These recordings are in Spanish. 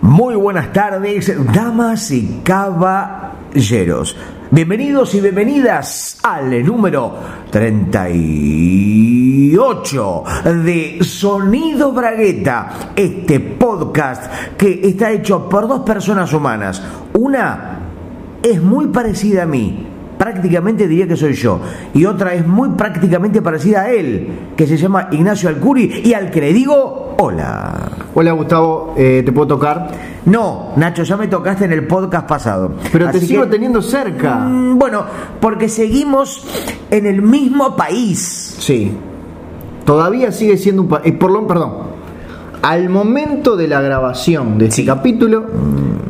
Muy buenas tardes, damas y caballeros. Bienvenidos y bienvenidas al número 38 de Sonido Bragueta, este podcast que está hecho por dos personas humanas. Una es muy parecida a mí, prácticamente diría que soy yo, y otra es muy prácticamente parecida a él, que se llama Ignacio Alcuri, y al que le digo hola. Hola Gustavo, eh, ¿te puedo tocar? No, Nacho, ya me tocaste en el podcast pasado. Pero te sigo que- teniendo cerca. Mm, Bueno, porque seguimos en el mismo país. Sí. Todavía sigue siendo un país. por lo perdón. Al momento de la grabación de este capítulo,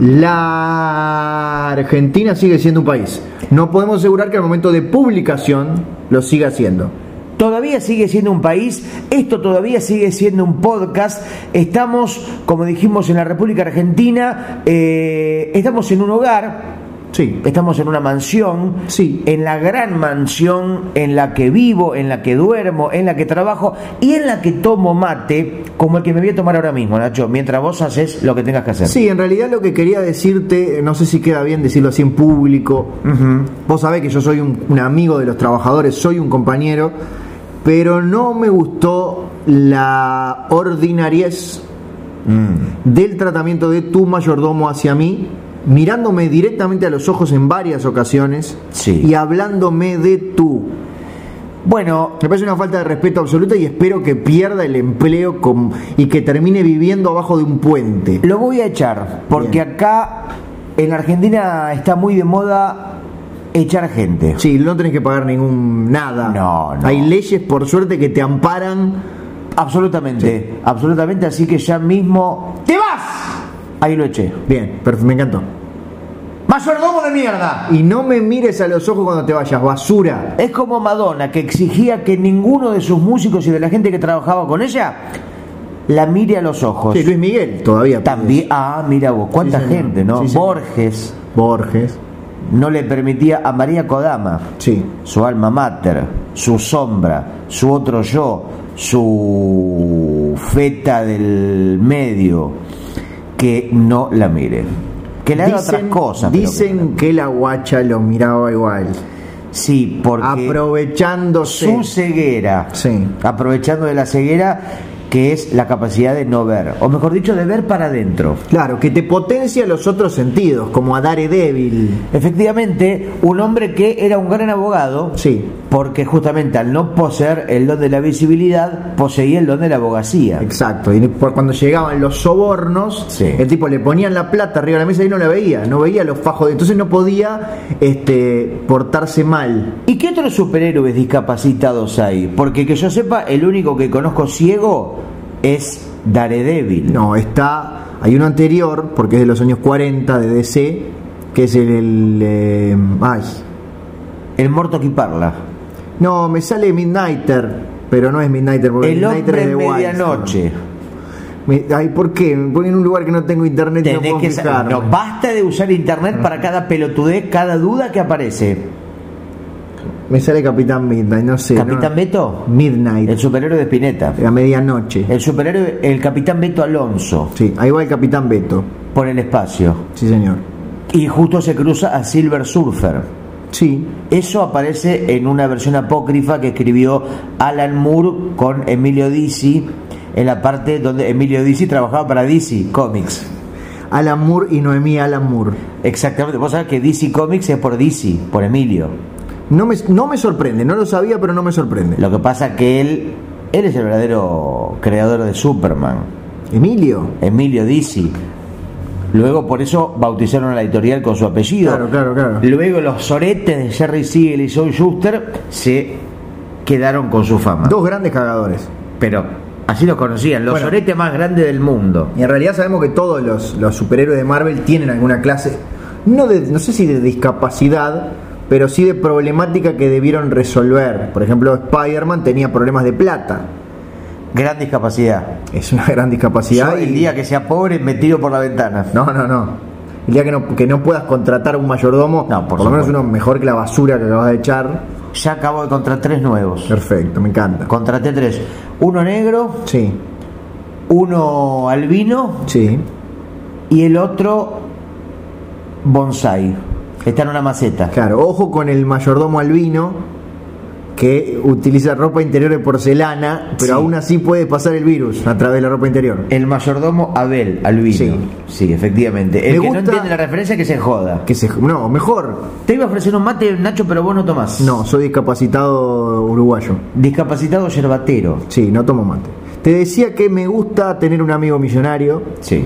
la Argentina sigue siendo un país. No podemos asegurar que al momento de publicación lo siga siendo. Todavía sigue siendo un país, esto todavía sigue siendo un podcast. Estamos, como dijimos, en la República Argentina, eh, estamos en un hogar, Sí. estamos en una mansión, Sí. en la gran mansión en la que vivo, en la que duermo, en la que trabajo y en la que tomo mate, como el que me voy a tomar ahora mismo, Nacho, mientras vos haces lo que tengas que hacer. Sí, en realidad lo que quería decirte, no sé si queda bien decirlo así en público. Vos sabés que yo soy un, un amigo de los trabajadores, soy un compañero, pero no me gustó la ordinariez Mm. del tratamiento de tu mayordomo hacia mí, mirándome directamente a los ojos en varias ocasiones Sí. y hablándome de tú. Bueno, Me parece una falta de respeto absoluta y espero que pierda el empleo con- y que termine viviendo abajo de un puente. Lo voy a echar, porque Bien. acá en la Argentina está muy de moda echar gente. Sí, no tenés que pagar ningún nada. No, no. Hay leyes por suerte que te amparan. Absolutamente, absolutamente, así que ya mismo... ¡Te vas! Ahí lo eché. Bien, me encantó. ¡Mayordomo de mierda! Y no me mires a los ojos cuando te vayas, basura. Es como Madonna, que exigía que ninguno de sus músicos y de la gente que trabajaba con ella la mire a los ojos. Sí, Luis Miguel todavía. También, ah, mira vos, cuánta Sí, gente, ¿no? Sí. Borges Borges. No le permitía a María Kodama Sí. su alma mater, su sombra, su otro yo, su feta del medio, que no la mire. Que le haga otras cosas. pero que dicen que la guacha lo miraba igual. sí, porque Aprovechándose. su ceguera, Sí. aprovechando de la ceguera, que es la capacidad de no ver, o mejor dicho, de ver para adentro. Claro, que te potencia los otros sentidos, como a Daredevil. Efectivamente, un hombre que era un gran abogado, Sí. Porque justamente al no poseer el don de la visibilidad, poseía el don de la abogacía. Exacto. Y cuando llegaban los sobornos, Sí. el tipo le ponían la plata arriba de la mesa y no la veía, no veía los fajos. de- Entonces no podía este, portarse mal. ¿Y qué otros superhéroes discapacitados hay? Porque que yo sepa, el único que conozco ciego es Daredevil. No, está. Hay uno anterior, porque es de los años 40 de DC, que es el. el, eh, ay. El Morto que parla. No, me sale Midnighter, pero no es Midnighter, porque El Midnighter hombre es de medianoche. Ay, ¿por qué? Me ponen en un lugar que no tengo internet y no puedo que fijarme. no, basta de usar internet para cada pelotudez, cada duda que aparece. Me sale Capitán Midnight, no sé. Capitán no- Beto, Midnight. el superhéroe de Spinetta. A medianoche. El superhéroe, el Capitán Beto Alonso, Sí, ahí va el Capitán Beto. por el espacio. Sí, señor. Y justo se cruza a Silver Surfer. Sí. Eso aparece en una versión apócrifa que escribió Alan Moore con Emilio Dizzi, en la parte donde Emilio Dizzi trabajaba para DC Comics. Alan Moore y Noemí Alan Moore. Exactamente, vos sabés que DC Comics es por DC, por Emilio. No me, no me sorprende, no lo sabía, pero no me sorprende. Lo que pasa que él, él es el verdadero creador de Superman, Emilio. Emilio Dizzi. Luego por eso bautizaron a la editorial con su apellido. Claro, claro, claro. Luego los soretes de Jerry Siegel y Joe Schuster se quedaron con su fama. Dos grandes cagadores. Pero así los conocían, los Bueno. soretes más grandes del mundo. Y en realidad sabemos que todos los, los superhéroes de Marvel tienen alguna clase, no, de, no sé si de discapacidad, pero sí de problemática que debieron resolver. Por ejemplo, Spider-Man tenía problemas de plata. Gran discapacidad. Es una gran discapacidad. Yo, el y- día que sea pobre me tiro por la ventana. No, no, no. El día que no, que no puedas contratar a un mayordomo, No, por por, lo menos uno mejor que la basura que acabas de echar. Ya acabo de contratar tres nuevos. Perfecto, me encanta. Contraté tres. Uno negro, Sí, uno albino sí. y el otro bonsai. Está en una maceta. Claro, ojo con el mayordomo albino que utiliza ropa interior de porcelana, pero Sí. aún así puede pasar el virus a través de la ropa interior. El mayordomo Abel Albino. Sí. Sí, efectivamente. El Me que no gusta- entiende la referencia que se joda. Que se, no, mejor. Te iba a ofrecer un mate, Nacho, pero vos no tomás. No, soy discapacitado uruguayo. Discapacitado yerbatero. Sí, no tomo mate. Te decía que me gusta tener un amigo millonario, Sí.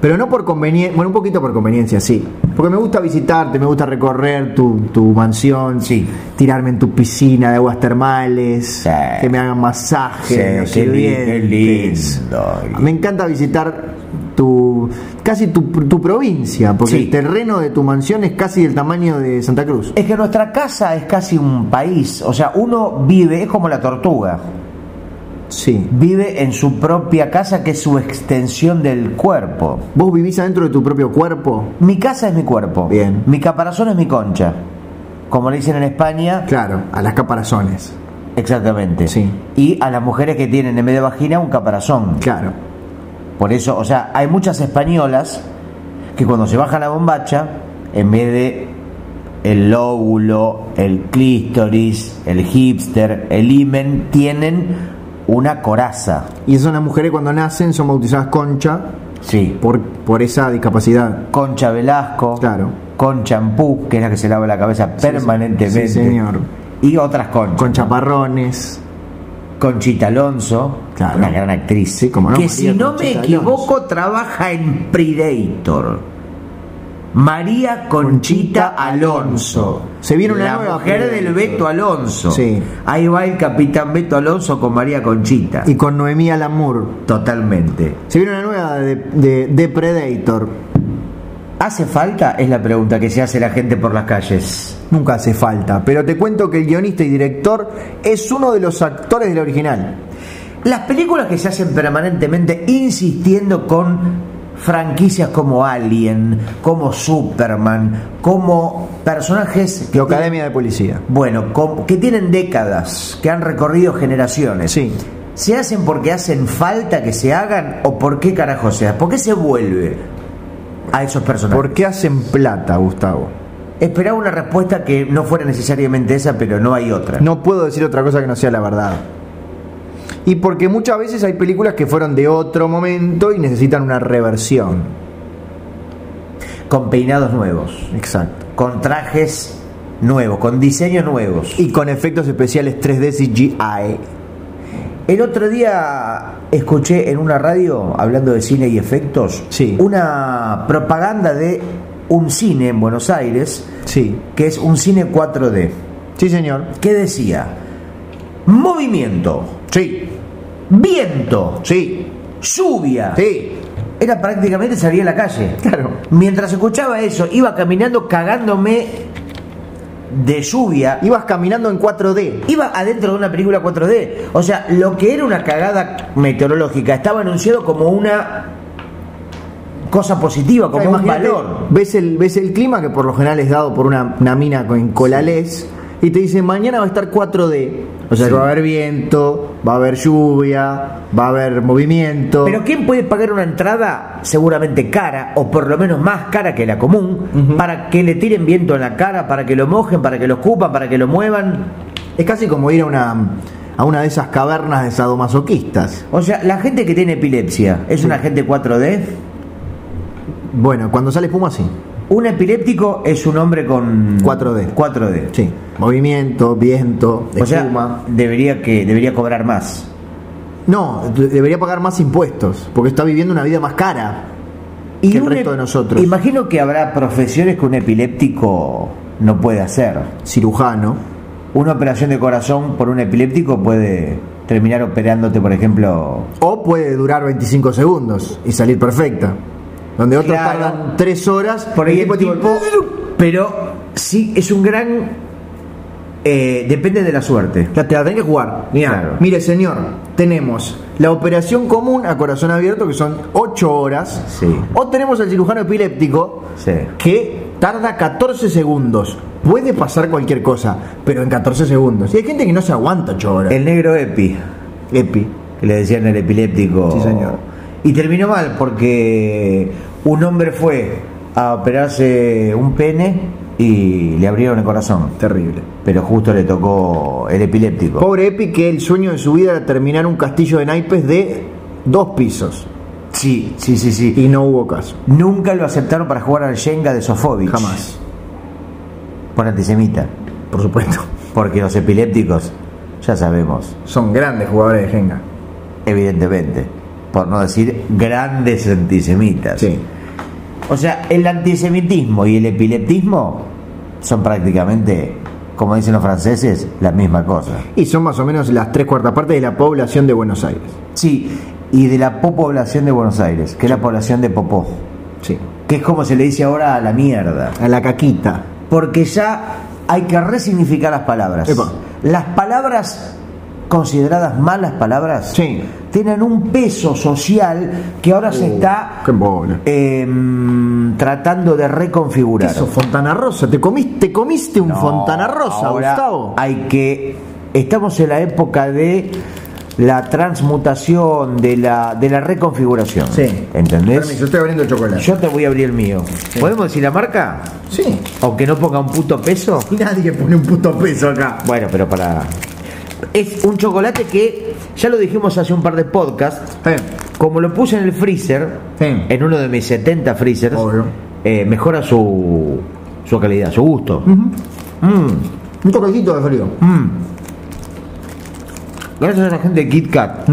Pero no por conveniencia, bueno, un poquito por conveniencia, sí. Porque me gusta visitarte, me gusta recorrer tu, tu mansión, Sí. tirarme en tu piscina de aguas termales, Sí. que me hagan masajes, Sí, qué lindo. Me encanta visitar tu casi tu, tu provincia, porque Sí. el terreno de tu mansión es casi del tamaño de Santa Cruz. Es que nuestra casa es casi un país. O sea, uno vive, es como la tortuga. Sí. Vive en su propia casa, que es su extensión del cuerpo. ¿Vos vivís adentro de tu propio cuerpo? Mi casa es mi cuerpo. Bien. Mi caparazón es mi concha. Como le dicen en España, Claro, a las caparazones. exactamente. Sí. Y a las mujeres que tienen en vez de vagina un caparazón. Claro. Por eso, o sea, hay muchas españolas que cuando se baja la bombacha, en vez de el lóbulo, el clítoris, el hipster, el himen, tienen una coraza. Y esas son las mujeres cuando nacen son bautizadas Concha Sí. por, por esa discapacidad. Concha Velasco. Claro. Con champú, que es la que se lava la cabeza sí. permanentemente. Sí, señor. Y otras conchas. Con chaparrones. Conchita Alonso, Claro. una gran actriz. Sí, cómo no, que María si no Conchita me equivoco, trabaja en Predator. María Conchita Alonso. Se viene una la nueva mujer del Beto Alonso. Sí. Ahí va el capitán Beto Alonso con María Conchita. Y con Noemí Alamur. Totalmente. Se viene una nueva de, de, de Predator. ¿Hace falta? Es la pregunta que se hace la gente por las calles. Nunca hace falta. Pero te cuento que el guionista y director es uno de los actores del original. Las películas que se hacen permanentemente insistiendo con franquicias como Alien, como Superman, como personajes La Academia de Policía. bueno, que tienen décadas, que han recorrido generaciones. Sí. ¿Se hacen porque hacen falta que se hagan o por qué carajo se hace? ¿Por qué se vuelve a esos personajes? ¿Por qué hacen plata, Gustavo? Esperaba una respuesta que no fuera necesariamente esa, pero no hay otra. No puedo decir otra cosa que no sea la verdad. Y porque muchas veces hay películas que fueron de otro momento y necesitan una reversión. Con peinados nuevos, Exacto. con trajes nuevos, con diseños nuevos. Y con efectos especiales 3D CGI. El otro día escuché en una radio, hablando de cine y efectos, Sí. una propaganda de un cine en Buenos Aires, Sí. que es un cine 4D, Sí, señor. que decía, movimiento, Sí. viento, Sí. lluvia. Sí. Era prácticamente salir a la calle. Claro. Mientras escuchaba eso, iba caminando cagándome de lluvia. Ibas caminando en 4D. Iba adentro de una película 4D. O sea, lo que era una cagada meteorológica estaba anunciado como una cosa positiva, como un valor. Ves el, ves el clima que por lo general es dado por una, una mina con colalés y te dice mañana va a estar 4D. O sea Sí. que va a haber viento, va a haber lluvia, va a haber movimiento. Pero ¿quién puede pagar una entrada seguramente cara, o por lo menos más cara que la común, para que le tiren viento en la cara, para que lo mojen, para que lo escupan, para que lo muevan? Es casi como ir a una, a una de esas cavernas de sadomasoquistas. O sea, la gente que tiene epilepsia, ¿es Sí. una gente 4D? Bueno, cuando sale espuma, sí. Un epiléptico es un hombre con 4D. 4D. Sí. Movimiento, viento, O sea, espuma. debería que debería cobrar más. No, de- debería pagar más impuestos, porque está viviendo una vida más cara que el resto de nosotros. Imagino que habrá profesiones que un epiléptico no puede hacer. Cirujano. Una operación de corazón por un epiléptico puede terminar operándote, por ejemplo. O puede durar 25 segundos y salir perfecta. Donde otros Claro. tardan 3 horas. Por ahí el tipo, tipo, pero sí es un gran eh, depende de la suerte. Ya te la tenés que jugar. Mirá, Claro. Mire, señor, tenemos la operación común a corazón abierto, que son 8 horas. Sí. O tenemos el cirujano epiléptico, Sí. que tarda 14 segundos. Puede pasar cualquier cosa, pero en 14 segundos. Y hay gente que no se aguanta 8 horas. El negro Epi, Epi. que le decían el epiléptico. Sí, señor. Y terminó mal porque Un hombre fue a operarse un pene y le abrieron el corazón. Terrible. Pero justo le tocó el epiléptico. Pobre Epi que el sueño de su vida era terminar un castillo de naipes de dos pisos. Sí, sí, sí, sí. Y no hubo caso. Nunca lo aceptaron para jugar al Shenga de Sofovich. Jamás. Por antisemita. Por supuesto. Porque los epilépticos, ya sabemos, Son grandes jugadores de Jenga. evidentemente. Por no decir grandes antisemitas. Sí. O sea, el antisemitismo y el epileptismo son prácticamente, como dicen los franceses, la misma cosa. Y son más o menos las tres cuartas partes de la población de Buenos Aires. Sí, y de la población de Buenos Aires, que es la población de Popó, Sí. que es como se le dice ahora a la mierda. A la caquita. Porque ya hay que resignificar las palabras. Epa. Las palabras consideradas malas palabras Sí. tienen un peso social que ahora se está Qué bola. em, tratando de reconfigurar. Eso, Fontana Rosa. ¿Te comiste, te comiste un No, Fontana Rosa, ahora Gustavo? Hay que. Estamos en la época de la transmutación, de la, de la reconfiguración. Sí. ¿Entendés? Permiso, estoy abriendo chocolate. Yo te voy a abrir el mío. ¿Podemos decir la marca? Sí. Aunque no ponga un puto peso. Nadie pone un puto peso acá. Bueno, pero para. Es un chocolate que ya lo dijimos hace un par de podcasts. Sí. Como lo puse en el freezer, Sí. en uno de mis 70 freezers, eh, mejora su, su calidad, su gusto. Mm, Un toquecito de frío. mm. Gracias a la gente de Kit Kat.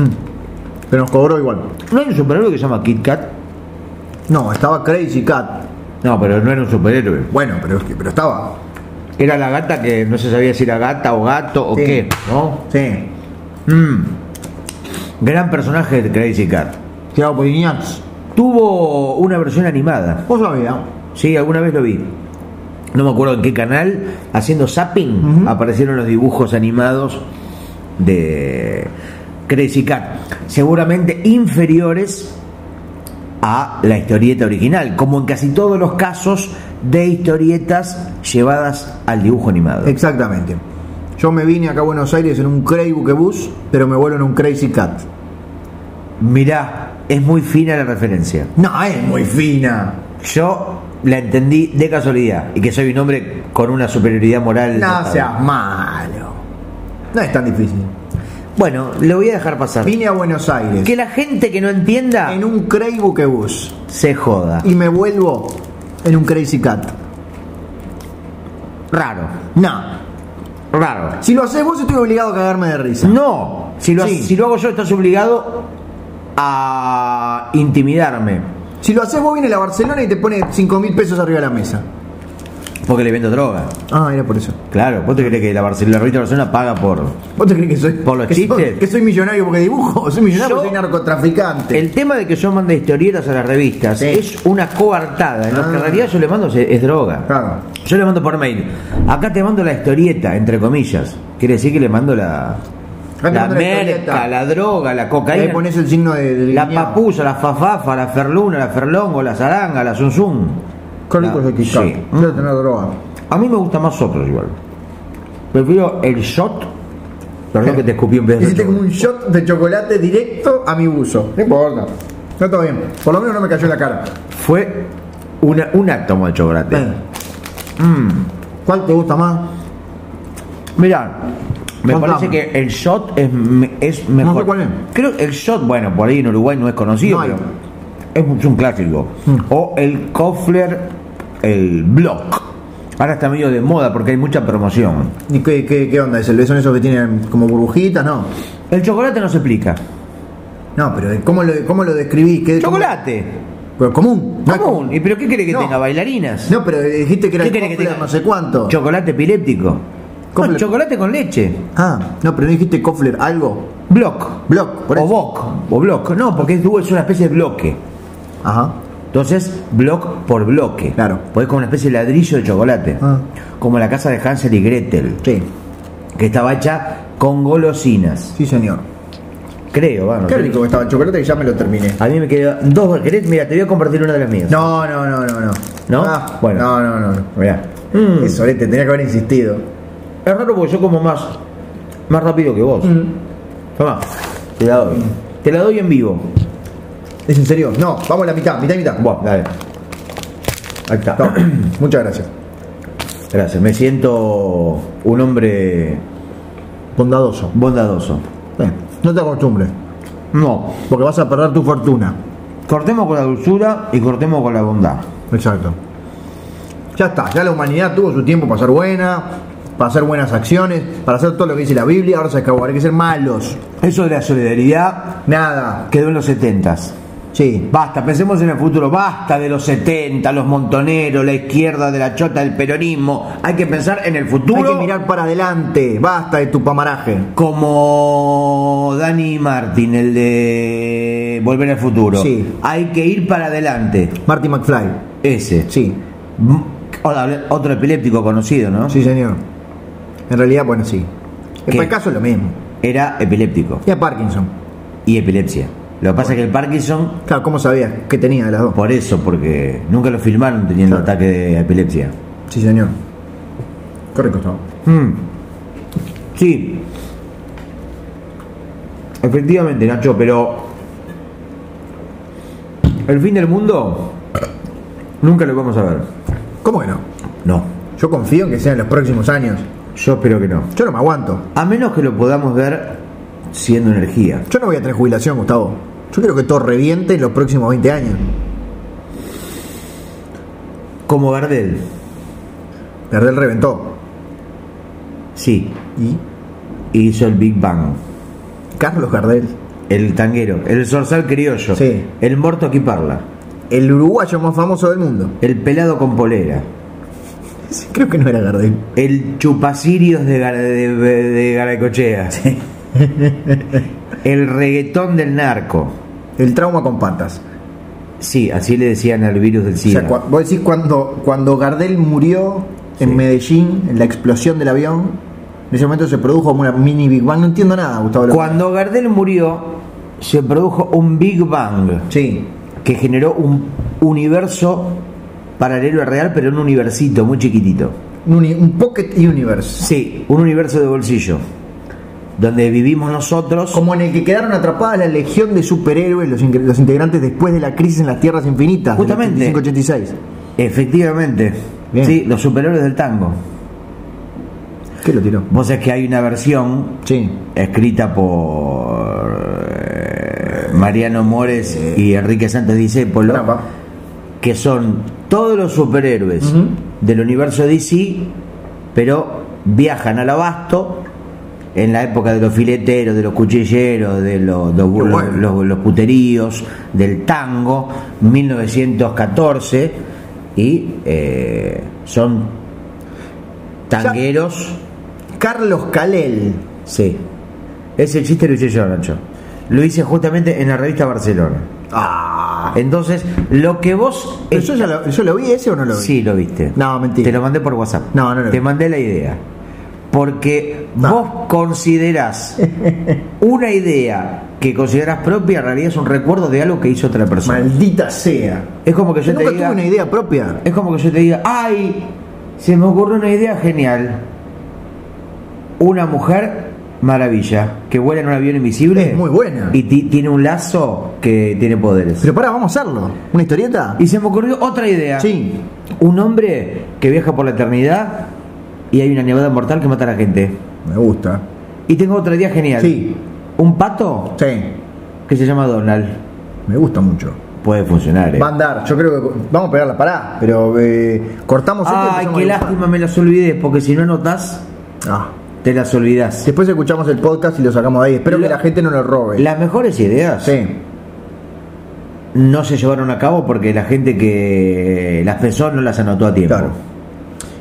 Pero nos cobró igual. ¿No hay un superhéroe que se llama Kit Kat? No, estaba Crazy Cat. No, pero no era un superhéroe. Bueno, pero, es que- pero estaba. Era la gata que no se sabía si era gata o gato o Sí. qué, ¿no? Sí. Mm. Gran personaje de Crazy Cat. Tiago Poliñacs. Tuvo una versión animada. Vos sabías. Sí, alguna vez lo vi. No me acuerdo en qué canal, haciendo zapping, aparecieron los dibujos animados de Crazy Cat. Seguramente inferiores a la historieta original, como en casi todos los casos de historietas llevadas al dibujo animado. Exactamente. Yo me vine acá a Buenos Aires en un Cray Buquebus, pero me vuelvo en un Crazy Cat. Mirá, es muy fina la referencia. No, es muy fina. Yo la entendí de casualidad y que soy un hombre con una superioridad moral. No seas malo. No es tan difícil. Bueno, lo voy a dejar pasar. Vine a Buenos Aires Que la gente que no entienda en un Cray Buquebus se joda. y me vuelvo en un Crazy Cat. Raro, No. raro. Si lo haces vos estoy obligado a cagarme de risa. No, si lo, Sí. si lo hago yo estás obligado a intimidarme. Si lo haces vos viene la Barcelona y te pone 5 mil pesos arriba de la mesa. Porque le vendo droga. Ah, era por eso. Claro, ¿vos te crees que la Barcelona, la revista Barcelona paga por... ¿Vos te crees que soy, ¿Por los que chistes? soy, que soy millonario porque dibujo? Soy millonario Yo- porque soy narcotraficante. El tema de que yo mande historietas a las revistas Sí. es una coartada. En lo que en Ah. realidad yo le mando es, es droga. Claro. Yo le mando por mail. Acá te mando la historieta, entre comillas. Quiere decir que le mando la, la merca, la droga, la Ahí cocaína, pones el signo de, de la papusa, la fafafa, la ferluna, la ferlongo, la zaranga, la zunzun. Es el Kit Kat. sí. Debe tener droga. A mí me gusta más otros igual. Prefiero el shot. Perdón que te escupí un pedazo. de Hiciste como un shot de chocolate directo a mi buzo. No importa. Está todo bien. Por lo menos no me cayó en la cara. Fue una, un átomo de chocolate. Eh, Mm. ¿Cuál te gusta más? Mirá, me Contame. parece que el shot es, es mejor. sé cuál es. Creo que el shot, bueno, por ahí en Uruguay no es conocido, No pero es un, clásico. Mm. O el Kofler, el Block. Ahora está medio de moda porque hay mucha promoción. ¿Y qué, qué, qué onda? ¿Es el son esos que tienen como burbujitas? No. El chocolate no se explica. No, pero ¿cómo lo, cómo lo describís? ¿Qué, Chocolate. Pero común. No Común. ¿Y pero qué quiere que No. tenga? ¿Bailarinas? No, pero dijiste que era ¿Qué que tenga? no sé cuánto. Chocolate epiléptico. No, chocolate con leche. ah, no, pero no dijiste Kofler algo. Block. Block, por o eso. Bock. O Block. No, porque es una especie de bloque. Ajá. Entonces, block por bloque. Claro. Pues es como una especie de ladrillo de chocolate. Ah. Como la casa de Hansel y Gretel, Sí, que estaba hecha con golosinas. sí señor. Creo, bueno. Qué rico que estaba el chocolate que ya me lo terminé. A mí me quedan dos. ¿querés? Mira, te voy a compartir una de las mías. No, no, no, no, no. ¿No? Ah, Bueno. No, no, no. no. Mirá. Mm. Qué sorete, tenía que haber insistido. Es raro porque yo como más, más rápido que vos. Mm. Toma, te la doy. Te la doy en vivo. ¿Es en serio? No, vamos a la mitad, mitad y mitad. Bueno, dale. Ahí está. No, muchas gracias. Gracias. Me siento un hombre Bondadoso. bondadoso. Eh, no te acostumbres, No. porque vas a perder tu fortuna. Cortemos con la dulzura y cortemos con la bondad. Exacto. Ya está, ya la humanidad tuvo su tiempo para ser buena, para hacer buenas acciones, para hacer todo lo que dice la Biblia, ahora se acabó, hay que ser malos. Eso de la solidaridad Nada. quedó en los setentas. Sí. Basta, pensemos en el futuro, basta de los 70, los montoneros, la izquierda de la chota, el peronismo. Hay que pensar en el futuro Hay que mirar para adelante, basta de tu pamaraje. como Danny Martin, el de Volver al Futuro. Sí. Hay que ir para adelante. Marty McFly. Ese. Sí, Otro epiléptico conocido, ¿no? sí señor. En realidad, bueno, sí. En el caso es lo mismo. Era epiléptico Y a Parkinson. y epilepsia. Lo que pasa es que el Parkinson, Claro, ¿cómo sabías que tenía de las dos? por eso, porque nunca lo filmaron teniendo Claro. ataque de epilepsia. Sí, señor. Correcto, estaba. Mm. Sí. Efectivamente, Nacho, pero el fin del mundo nunca lo vamos a ver. ¿Cómo que no? No. Yo confío en que sea en los próximos años. Yo espero que no. Yo no me aguanto. A menos que lo podamos ver siendo energía. Yo no voy a tener jubilación, Gustavo. Yo quiero que todo reviente en los próximos 20 años. Como Gardel. Gardel reventó. Sí. ¿Y? Hizo el Big Bang. Carlos Gardel. El tanguero. El zorzal criollo. Sí. El morto que parla. El uruguayo más famoso del mundo. El pelado con polera. Sí, Creo que no era Gardel. El chupacirios de, Gar- de, de, de Garacochea. El reggaetón del narco. El trauma con patas. Sí, así le decían al virus del O SIDA. sea, cua- vos decís cuando, cuando Gardel murió en Sí. Medellín, en la explosión del avión, en ese momento se produjo una mini Big Bang. No entiendo nada, Gustavo. Cuando Gardel murió, se produjo un Big Bang Sí. que generó un universo paralelo al real, pero un universito muy chiquitito. Un, un Pocket Universe. Sí, un universo de bolsillo. Donde vivimos nosotros. Como en el que quedaron atrapadas la legión de superhéroes, los, los integrantes después de la crisis en las tierras infinitas. Justamente. 85-86. Efectivamente. Bien. Sí, los superhéroes del tango. ¿Qué lo tiró? Vos sabés que hay una versión Sí. escrita por eh, Mariano Mores y Enrique Santos Discépolo, que son todos los superhéroes del universo DC, pero viajan al abasto en la época de los fileteros, de los cuchilleros, de los, los, bueno. los- los puteríos, del tango, 1914, y eh, son tangueros. Carlos Calel. Sí. Ese chiste lo hice yo, Nacho. Lo hice justamente en la revista Barcelona. Ah. Entonces, lo que vos. ¿Pero yo, ya lo, ¿Yo lo vi ese o no lo vi? Sí, lo viste. No, mentira. Te lo mandé por WhatsApp. No, no lo Te vi. mandé la idea. Porque No. vos considerás una idea que considerás propia, en realidad es un recuerdo de algo que hizo otra persona. Maldita sea. Es como que yo Yo te nunca diga. tuve una idea propia. Es como que yo te diga, ¡ay! Se me ocurrió una idea genial. Una mujer maravilla que vuela en un avión invisible. Es muy buena. Y ti- tiene un lazo que tiene poderes. Pero pará, vamos a hacerlo. ¿Una historieta? y se me ocurrió otra idea. Sí. Un hombre que viaja por la eternidad y hay una nevada mortal que mata a la gente. Me gusta. Y tengo otra idea genial. Sí. Un pato Sí. que se llama Donald. Me gusta mucho. Puede funcionar, ¿eh? Va a andar. Yo creo que vamos a pegarla. Pará. Pero eh, cortamos esto y Ay, qué lástima, me las olvidé, porque si no anotás, Ah. te las olvidás. Después escuchamos el podcast y lo sacamos de ahí. Espero que la gente no lo robe. Las mejores ideas Sí. no se llevaron a cabo porque la gente que las pensó no las anotó a tiempo. Claro.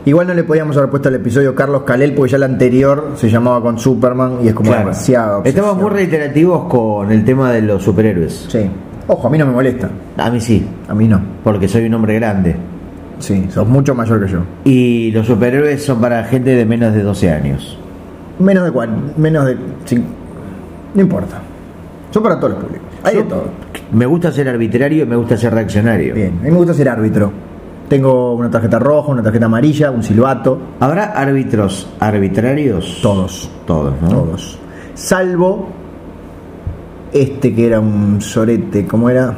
Igual no le podíamos haber puesto el episodio Carlos Calel porque ya el anterior se llamaba con Superman y es como Claro. demasiado. Estamos muy obsesión. reiterativos con el tema de los superhéroes. Sí. Ojo, a mí no me molesta. A mí sí, A mí no. porque soy un hombre grande. Sí, sos mucho mayor que yo. Y los superhéroes son para gente de menos de 12 años. Menos de cuál, menos de. No importa. Son para todos los públicos. Hay de todo. Me gusta ser arbitrario y me gusta ser reaccionario. Bien, a mí me gusta ser árbitro. Tengo una tarjeta roja, una tarjeta amarilla, un silbato. ¿Habrá árbitros arbitrarios? Todos. Todos, ¿no? Todos. Salvo este que era un sorete, ¿cómo era?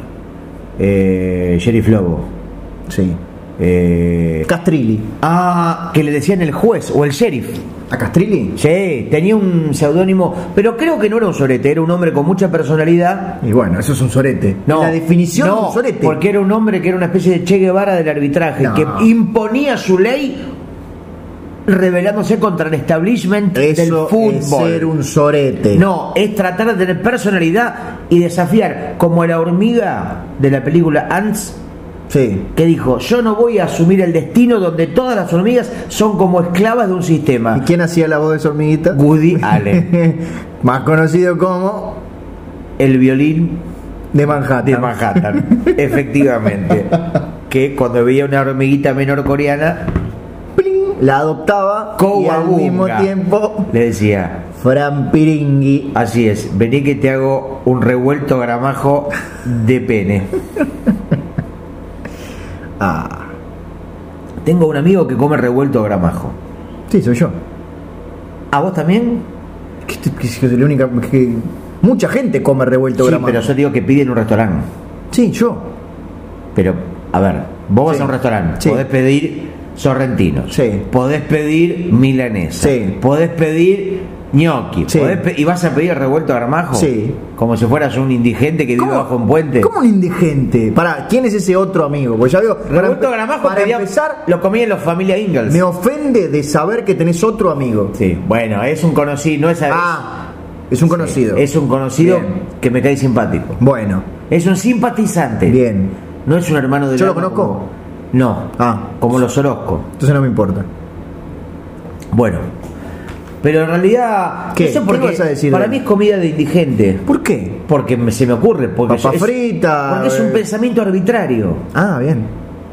eh, Sheriff Lobo. Sí. Eh, Castrilli. ah, que le decían el juez o el sheriff. ¿A Castrilli? Sí, tenía un seudónimo, pero creo que no era un sorete, era un hombre con mucha personalidad. Y bueno, eso es un sorete. No, La definición no, de un sorete. Porque era un hombre que era una especie de Che Guevara del arbitraje, No. que imponía su ley rebelándose contra el establishment del fútbol. es ser un sorete. No, es tratar de tener personalidad y desafiar, como la hormiga de la película Ants, Sí. que dijo, yo no voy a asumir el destino donde todas las hormigas son como esclavas de un ¿Y sistema. quién hacía la voz de esa hormiguita? Woody Allen, Más conocido como el violín de Manhattan. de Manhattan, efectivamente. Que cuando veía una hormiguita menor coreana, Pling, la adoptaba y al mismo tiempo le decía, Fran Piringui. así es, vení que te hago un revuelto gramajo de pene. Ah, Tengo un amigo que come revuelto gramajo. sí, soy yo. ¿A vos también? Que, que- que soy la única que mucha gente come revuelto Sí, gramajo. pero yo digo que pide en un restaurante. Sí, yo. Pero, a ver, vos vas a un restaurante, Sí. podés pedir sorrentinos, Sí. podés pedir milanesa, Sí. podés pedir gnocchi, Sí. y vas a pedir el revuelto de gramajo, Sí. como si fueras un indigente que vive bajo un puente. ¿Cómo un indigente? Para, ¿quién es ese otro amigo? Pues ya veo. Revuelto gramajo para pedía- empezar, lo comían los familia Ingalls. me ofende de saber que tenés otro amigo. Sí, bueno, es un conocido, no es a- Ah, es un conocido. Es un conocido Bien. que me cae simpático. Bueno, Es un simpatizante. bien. No es un hermano de ¿Yo lo conozco? No. Ah. Como los Orozco. Entonces no me importa. Bueno. Pero en realidad. ¿Qué? no sé por ¿Qué vas a decir Para de- mí es comida de indigente. ¿Por qué? Porque me- se me ocurre. Porque Papa es, frita, Porque es un eh. pensamiento arbitrario. Ah, bien.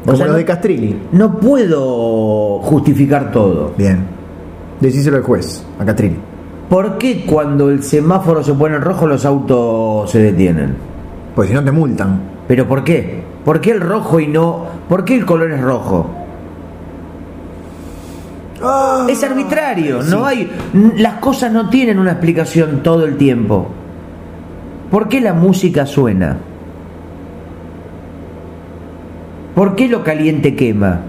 O Como sea, los no- de Castrilli. No puedo justificar todo. Bien. Decíselo al juez, a Castrilli. ¿Por qué cuando el semáforo se pone en rojo los autos se detienen? Pues si no te multan. ¿Pero por qué? ¿Por qué el rojo y no.? ¿Por qué el color es rojo? Es arbitrario, no hay. Las cosas no tienen una explicación todo el tiempo. ¿Por qué la música suena? ¿Por qué lo caliente quema?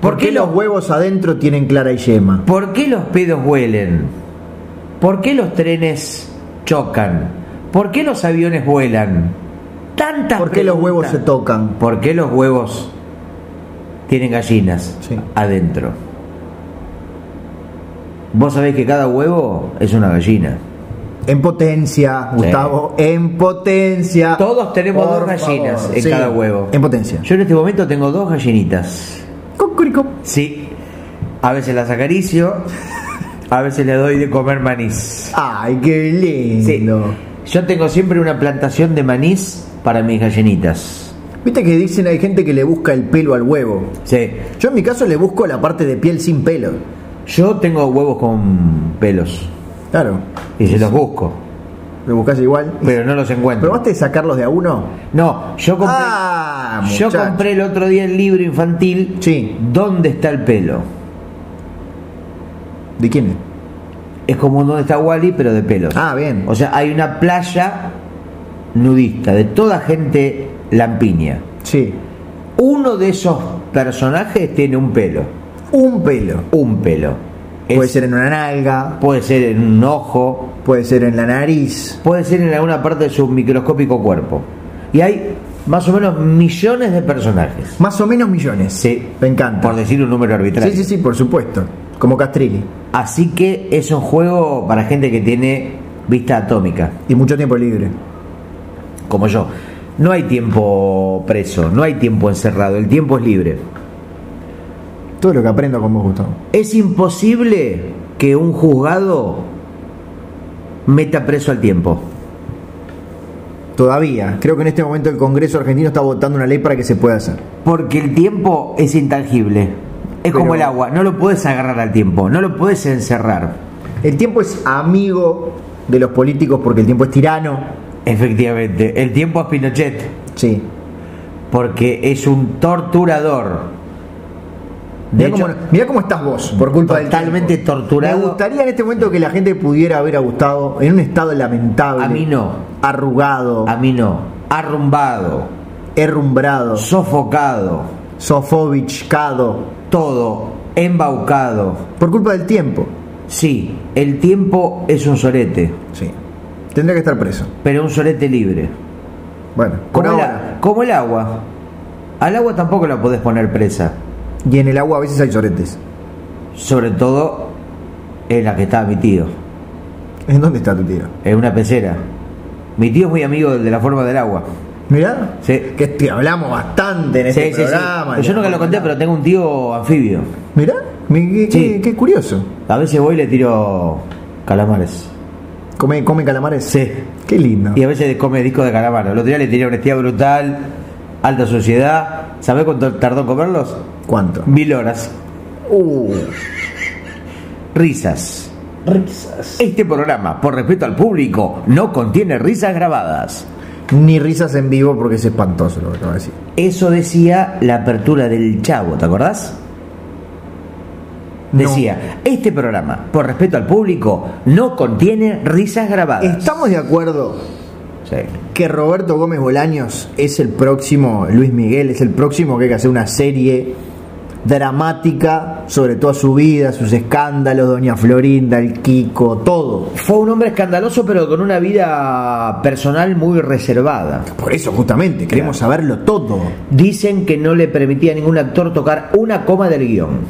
¿Por qué los huevos adentro tienen clara y yema? ¿Por qué los pedos huelen? ¿Por qué los trenes chocan? ¿Por qué los aviones vuelan? Tantas ¿Por qué los huevos se tocan? ¿Por qué los huevos tienen gallinas Sí. adentro? Vos sabés que cada huevo es una gallina. En potencia, Gustavo, en potencia. Todos tenemos Por dos gallinas favor. en Sí, cada huevo. En potencia. Yo en este momento tengo dos gallinitas. Cucurico. Sí. A veces las acaricio, a veces le doy de comer manís. Ay, qué Sí. lindo. Yo tengo siempre una plantación de manís para mis gallinitas. Viste que dicen hay gente que le busca el pelo al huevo. Sí. Yo en mi caso le busco la parte de piel sin pelo. Yo tengo huevos con pelos Claro. y se los busco, ¿Lo buscas igual? pero no los encuentro. ¿Probaste de sacarlos de a uno? No, yo compré, Ah, yo compré el otro día el libro infantil Sí. ¿Dónde está el pelo? ¿De quién es? Es como ¿Dónde está Wally? pero de pelos. Ah, bien. O sea, hay una playa nudista de toda gente lampiña. Sí. Uno de esos personajes tiene un pelo. Un pelo. Un pelo. Puede Es- ser en una nalga, puede ser en un ojo, puede ser en la nariz. puede ser en alguna parte de su microscópico cuerpo. Y hay más o menos millones de personajes. Más o menos millones. Sí. Me encanta. Por decir un número arbitrario. Sí, sí, sí, por supuesto. Como Castrilli. Así que es un juego para gente que tiene vista atómica, Y mucho tiempo libre. como yo. No hay tiempo preso, no hay tiempo encerrado, el tiempo es libre. Todo lo que aprendo con vos, Gustavo. Es imposible que un juzgado meta preso al tiempo. Todavía. Creo que en este momento el Congreso argentino está votando una ley para que se pueda hacer. Porque el tiempo es intangible. Es Pero- como el agua, no lo puedes agarrar al tiempo, no lo puedes encerrar. El tiempo es amigo de los políticos porque el tiempo es tirano. Efectivamente, el tiempo es Pinochet, Sí. porque es un torturador. De Mirá, hecho, cómo, mirá cómo estás vos, por culpa totalmente del torturado. Me gustaría en este momento que la gente pudiera ver a Gustavo en un estado lamentable. A mí no. Arrugado. a mí no. arrumbado, Herrumbrado, sofocado, sofobichcado, todo embaucado. por culpa del tiempo. Sí, el tiempo es un solete, Sí. Tendría que estar preso. pero un solete libre. Bueno, Como, el, ahora. como el agua. Al agua tampoco la podés poner presa, Y en el agua a veces hay soretes. sobre todo en la que estaba mi tío, ¿En dónde está tu tío? en una pecera. Mi tío es muy amigo de la forma del agua. Mirá, Sí. que te hablamos bastante en este Sí, sí, sí. programa. Yo nunca lo conté, pero tengo un tío anfibio. Mirá, qué- qué curioso. A veces voy y le tiro calamares. ¿Come, come calamares? Sí. Qué lindo. Y a veces come disco de calamar. El otro día le tiré honestidad brutal, alta sociedad. ¿Sabés cuánto tardó en comerlos? ¿Cuánto? Mil horas. Uh, Risas. risas. Este programa, por respeto al público, no contiene risas grabadas. Ni risas en vivo porque es espantoso lo que acabo de decir. Eso decía la apertura del Chavo, ¿te acordás? No. Decía, este programa, por respeto al público, no contiene risas grabadas. ¿Estamos de acuerdo Sí. que Roberto Gómez Bolaños es el próximo Luis Miguel, es el próximo que hay que hacer una serie dramática sobre toda su vida, sus escándalos, Doña Florinda, el Kiko, todo? Fue un hombre escandaloso, pero con una vida personal muy reservada. Por eso justamente, queremos saberlo todo. Dicen que no le permitía a ningún actor tocar una coma del guion,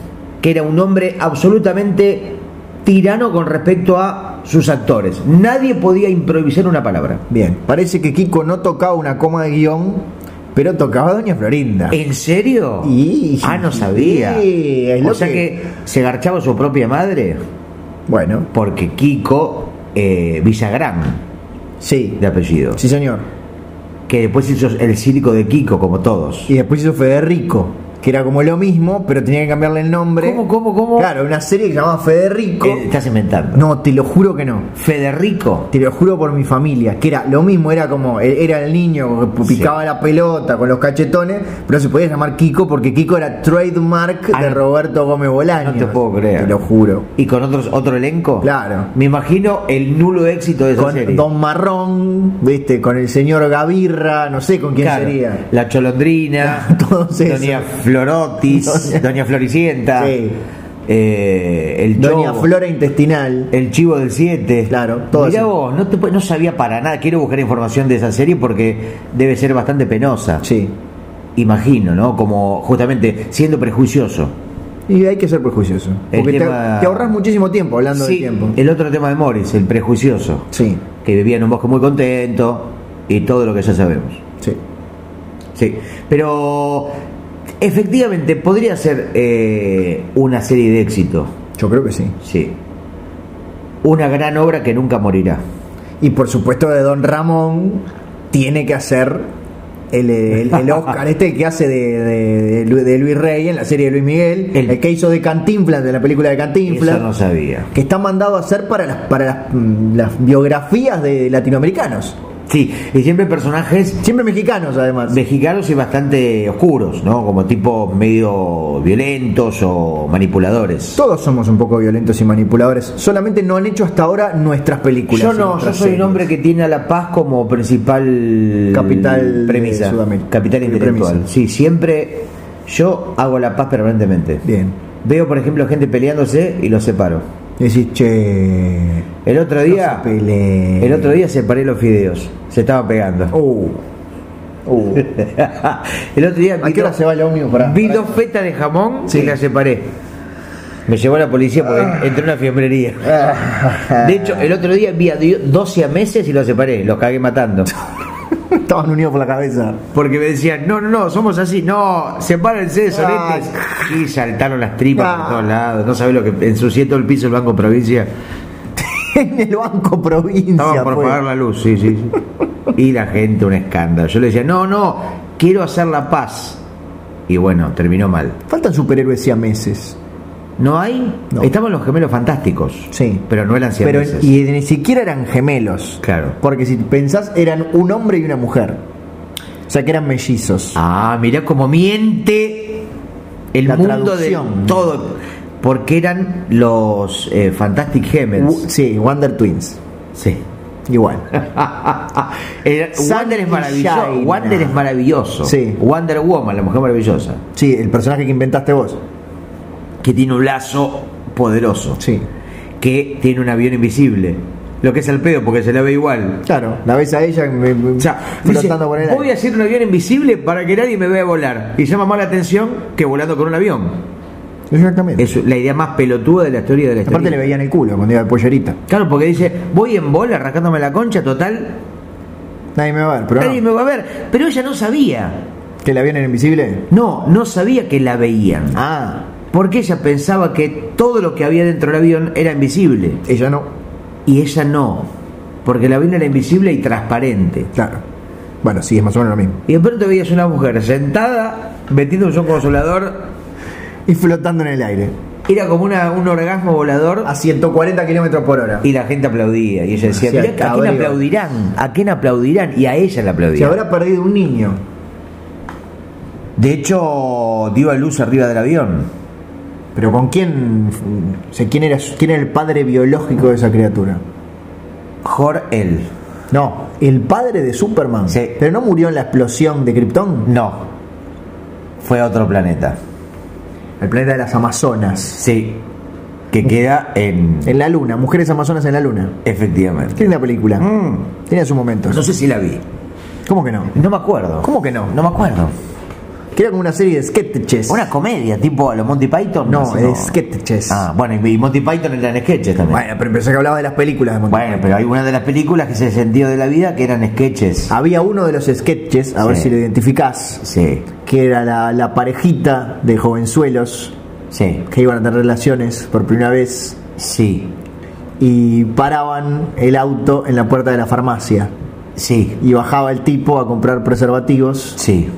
que era un hombre absolutamente tirano con respecto a sus actores. Nadie podía improvisar una palabra. Bien, parece que Kiko no tocaba una coma de guion, pero tocaba a Doña Florinda. ¿En serio? Y- ah, no sabía. Es o sea que- que... se garchaba a su propia madre, Bueno, porque Kiko eh, Villagrán, sí, de apellido, sí señor. que después hizo el círico de Kiko, como todos. Y después hizo Federico, que era como lo mismo, pero tenía que cambiarle el nombre. ¿Cómo, cómo, cómo? Claro, una serie que se llamaba Federico. Eh, estás inventando. No, te lo juro que no. Federico. Te lo juro por mi familia, que era lo mismo, era como, él era el niño que picaba la pelota con los cachetones, pero se podía llamar Kiko porque Kiko era trademark Ah, de. Roberto Gómez Bolaños. No te puedo creer. Te lo juro. ¿Y con otros, otro elenco? Claro. Me imagino el nulo éxito de esa Con serie. Don Marrón, viste, con el señor Gavirra, no sé con quién Claro, sería. La Cholondrina, Todos esos. Doña Florotis, Doña- Doña Floricienta, Sí. eh, el Doña Chobo, Flora Intestinal. el Chivo del 7. Claro, todo Mirá así. vos, no, te no sabía para nada. Quiero buscar información de esa serie porque debe ser bastante penosa. Sí. Imagino, ¿no? Como justamente siendo prejuicioso. Y hay que ser prejuicioso. Porque te- tema- te, ahorras muchísimo tiempo hablando Sí, del tiempo. el otro tema de Morris, el prejuicioso. Sí, Que vivía en un bosque muy contento y todo lo que ya sabemos. sí. Sí, pero efectivamente podría ser eh, una serie de éxito. Yo creo que sí. Sí. Una gran obra que nunca morirá. Y por supuesto de Don Ramón tiene que hacer el, el- el Oscar este que hace de, de- de Lu- de Luis Rey en la serie de Luis Miguel, El- el, que hizo de Cantinflas, de la película de Cantinflas, Eso no sabía. que está mandado a hacer para las, para las, mm, las biografías de latinoamericanos. Sí, y siempre personajes Siempre mexicanos además. mexicanos y bastante oscuros, ¿no? Como tipo medio violentos o manipuladores. Todos somos un poco violentos y manipuladores. Solamente no han hecho hasta ahora nuestras películas. Yo no, yo soy un hombre que tiene a la paz como principal Capital de premisa, Sudamérica. capital intelectual. premisa. Sí, siempre yo hago la paz permanentemente. Bien. Veo, por ejemplo, gente peleándose y los separo. Decís, che. El otro día, se el otro día separé los fideos. Se estaban pegando. Uh. Uh. el otro día ¿A vi, qué hora dos- se va el ómnibus para.? vi para- dos fetas de jamón Sí. y las separé. Me llevó la policía porque entré en una fiambrería. De hecho, el otro día vi a dio- 12 a meses y los separé, los cagué matando. Estaban unidos por la cabeza. Porque me decían, no, no, no, somos así, no, sepárense, soletes. Y saltaron las tripas Ah. por todos lados. No sabés lo que ensucié todo el piso del Banco Provincia. en el Banco Provincia. Estaban por fue. pagar la luz, sí, sí, sí. Y la gente, un escándalo. Yo le decía, no, no, quiero hacer la paz. Y bueno, terminó mal. Faltan superhéroes siameses. ¿No hay? No. Estaban los gemelos fantásticos. Sí. Pero no eran Pero siameses. y ni siquiera eran gemelos. Claro. Porque si pensás, eran un hombre y una mujer. O sea que eran mellizos. Ah, mirá cómo miente el La mundo de traducción. todo. Porque eran los eh, Fantastic Gemels. sí, Wonder Twins. Sí. Igual. El- Wander es maravilloso. Wander es maravilloso. Sí. Wonder Woman, la mujer maravillosa. Sí, el personaje que inventaste vos. Que tiene un lazo poderoso. Sí. Que tiene un avión invisible. Lo que es el pedo, porque se la ve igual. Claro, la ves a ella me- me- O sea, dice, flotando por el aire. voy a hacer un avión invisible para que nadie me vea volar. Y llama más la atención que volando con un avión. Exactamente. Es la idea más pelotuda de la historia de la historia. Aparte le veían el culo cuando iba de pollerita. Claro, porque dice, voy en bola arrancándome la concha, total, Nadie me va a ver, pero nadie no. me va a ver. Pero ella no sabía. ¿Que el avión era invisible? No, no sabía que la veían. Ah, Porque ella pensaba que todo lo que había dentro del avión era invisible. ella no. Y ella no. Porque el avión era invisible y transparente. Claro. Bueno, sí, es más o menos lo mismo. Y de pronto veías una mujer sentada, metiendo un consolador. Y flotando en el aire. Era como una, un orgasmo volador. A 140 kilómetros por hora. Y la gente aplaudía. Y ella decía, "Mirá, ¿a quién aplaudirán? ¿A quién aplaudirán? Y a ella la Se aplaudían. habrá perdido un niño. De hecho, dio a luz arriba del avión. Pero ¿con quién? O sea, ¿quién, era, ¿Quién era el padre biológico de esa criatura? Jor-El. No, el padre de Superman. Sí. Pero no murió en la explosión de Krypton. No. Fue a otro planeta. El planeta de las Amazonas. Sí. Que queda en. En la luna, Mujeres Amazonas en la luna. Qué Efectivamente. linda película. Mm. Tiene sus momentos. No sé si la vi. ¿Cómo que no? No me acuerdo. ¿Cómo que no? No me acuerdo. Que era como una serie de sketches. Una comedia, tipo a los Monty Python. No, es sketches. Ah, bueno, y Monty Python eran sketches también. Bueno, pero pensé que hablaba de las películas de Monty Bueno, pero hay una de las películas que es el sentido de la vida que eran sketches. Había uno de los sketches, a ver si lo identificás, Sí, que era la, la parejita de jovenzuelos sí, que iban a tener relaciones por primera vez sí, y paraban el auto en la puerta de la farmacia sí, y bajaba el tipo a comprar preservativos sí.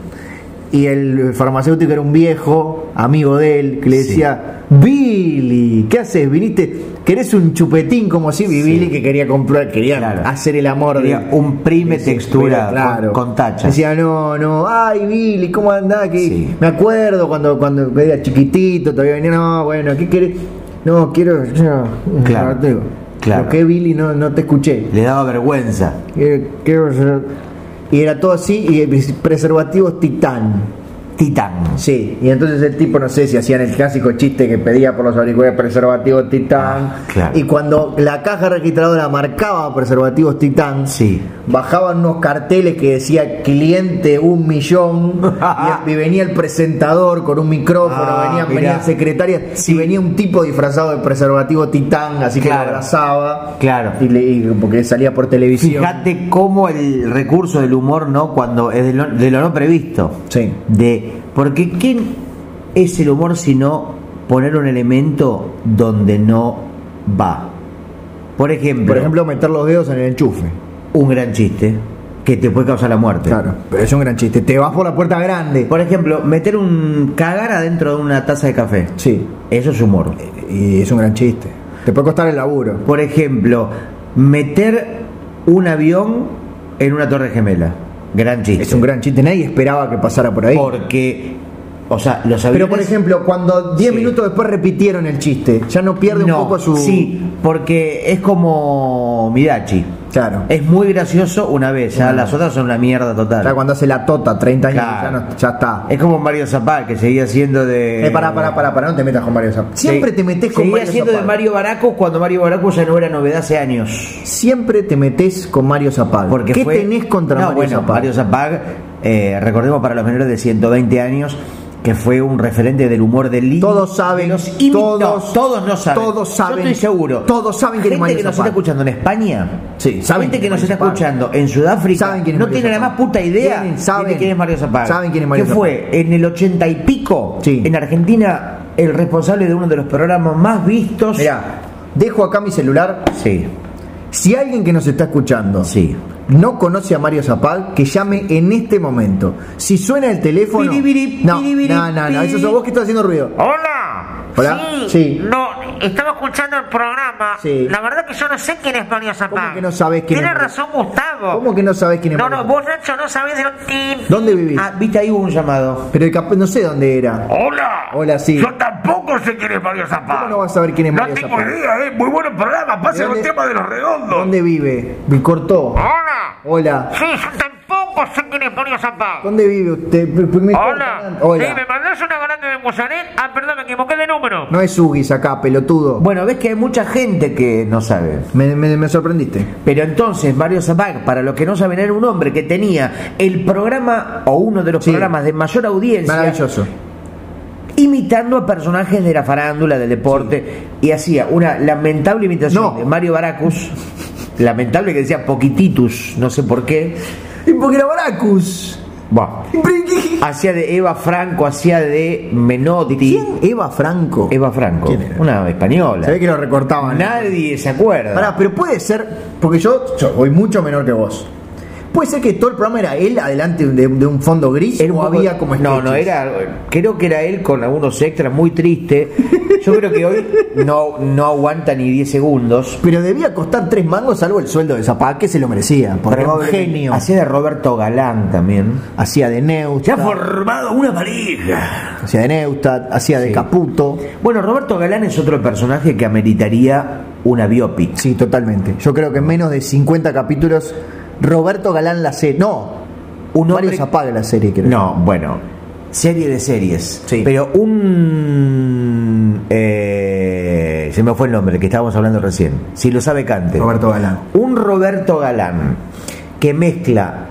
Y el farmacéutico era un viejo amigo de él que le Sí. decía Billy, ¿qué haces? ¿Viniste? ¿Querés un chupetín como si Sí. Billy que quería comprar, quería Claro. hacer el amor de Quería un prime de textura claro. con- con tachas. Decía, no, no, ay Billy, ¿cómo andás? Que Sí. Me acuerdo cuando, cuando era chiquitito, todavía venía, no, bueno, ¿qué querés? No, quiero. Claro, no, te digo, claro. ¿Por qué Billy no, no te escuché? Le daba vergüenza. Quiero- quiero ser- Y era todo así, y preservativos titán. Titán. Sí, y entonces el tipo, no sé si hacían el clásico chiste que pedía por los auriculares preservativos Titán. Ah, claro. Y cuando la caja registradora marcaba preservativos Titán, Sí. bajaban unos carteles que decía cliente un millón. y, y venía el presentador con un micrófono, Ah, venían, mirá. venían secretarias. Sí. Y venía un tipo disfrazado de preservativo Titán, así que lo abrazaba. Claro. Y, le- y porque salía por televisión. Fíjate cómo el recurso del humor, ¿no? Cuando es de lo, de lo no previsto. Sí. De. Porque ¿quién es el humor sino poner un elemento donde no va? Por ejemplo, Por ejemplo, meter los dedos en el enchufe. un gran chiste que te puede causar la muerte. Claro, pero es un gran chiste. Te vas por la puerta grande. Por ejemplo, meter un cagar adentro de una taza de café. Sí, Eso es humor. y es un gran chiste. Te puede costar el laburo. Por ejemplo, meter un avión en una torre gemela. Gran chiste. Es un gran chiste. Nadie esperaba que pasara por ahí. Porque, o sea, los aviones. Pero por ejemplo, cuando 10 Sí. minutos después repitieron el chiste, ya no pierde No, un poco su. Sí, porque es como Midachi. Claro. Es muy gracioso una vez, ya las otras son una mierda total. Ya cuando hace la tota, 30 años, Claro. ya, no- ya está. Es como Mario Zapal, que seguía siendo de. Eh, pará, pará, pará, pará, no te metas con Mario Zapata. Siempre te metes con Seguía Mario siendo de Zapata. Mario Baracus cuando Mario Baracus ya no era novedad hace años. Siempre te metes con Mario Zapag. Porque ¿Qué fue- tenés contra No, Mario bueno? Mario Zapag, eh, recordemos para los menores de 120 años, que fue un referente del humor del libro. Todos saben, de los imi- todos- no, todos no saben. todos saben, Yo estoy seguro. todos saben quién es Gente que nos está escuchando en España. Sí, saben Gente que nos está escuchando en Sudáfrica. Saben quién es no Mario tiene la más puta idea Tienen- saben- de quién es Mario Zapag. saben quién es Mario Que fue en el 80 y pico, Sí. en Argentina, el responsable de uno de los programas más vistos. Mirá, dejo acá mi celular. Sí, Si alguien que nos está escuchando sí. No conoce a Mario Zapag, que llame en este momento. Si suena el teléfono. Piribiri, no, piribiri, no, no, no, eso sos vos que estás haciendo ruido. ¡Hola! Hola, sí. No, estaba escuchando el programa. Sí. La verdad que yo no sé quién es Mario Zapag. ¿Cómo que no sabés quién Tiene es Mario- razón Gustavo. ¿Cómo que no sabés quién es No, Mario no, Zapag? vos Nacho no sabés de dónde... ¿Dónde vivís? Ah, viste ahí hubo un llamado. Pero el cap- no sé dónde era. Hola. Hola, sí. Yo tampoco sé quién es Mario Zapag. ¿Cómo no vas a saber quién es Mario No tengo idea, eh. Muy bueno el programa. Pasen ¿De un dónde- tema de los redondos. ¿Dónde vive? Me cortó. Hola. Hola. Sí, yo tampoco es Mario Zapag. ¿Dónde vive usted? Me Hola. Hola. Sí, me mandás una grande de Mozanet. Ah, perdón, me equivoqué de número. No es Ugis acá, pelotudo. Bueno, ves que hay mucha gente que no sabe. Me, me- me sorprendiste. Pero entonces Mario Zapag, para los que no saben, era un hombre que tenía el programa o uno de los Sí. programas de mayor audiencia Maravilloso. imitando a personajes de la farándula, del deporte, y hacía una lamentable imitación No. de Mario Baracus, lamentable que decía Poquititus, no sé por qué. ¿Y por qué era Baracus? Buah. Hacía de Eva Franco, hacía de Menotti. ¿Quién? Eva Franco. Eva Franco, ¿Quién era? una española. Se ve que lo recortaban. Nadie se acuerda. Pará, pero puede ser, porque yo, yo voy mucho menor que vos. Puede ser que todo el programa era él adelante de, de un fondo gris Era o había como no, no era. Creo que era él con algunos extras muy triste. Yo creo que hoy no, no aguanta ni 10 segundos. Pero debía costar tres mangos salvo el sueldo de Zapag, que se lo merecía. Porque era un genio. Hacía de Roberto Galán también. Hacía de Se ha Neustadt. formado una pareja. Hacía de Neustadt, hacía de Sí. Caputo. Bueno, Roberto Galán es otro personaje que ameritaría una biopic. Sí, totalmente. Yo creo que en menos de 50 capítulos, Roberto Galán la serie. No, Un Mario hombre- Zapag la serie, creo. No, bueno, serie de series. Sí. Pero un. eh, se me fue el nombre que estábamos hablando recién. Si lo sabe, cante. Roberto Galán. Un Roberto Galán que mezcla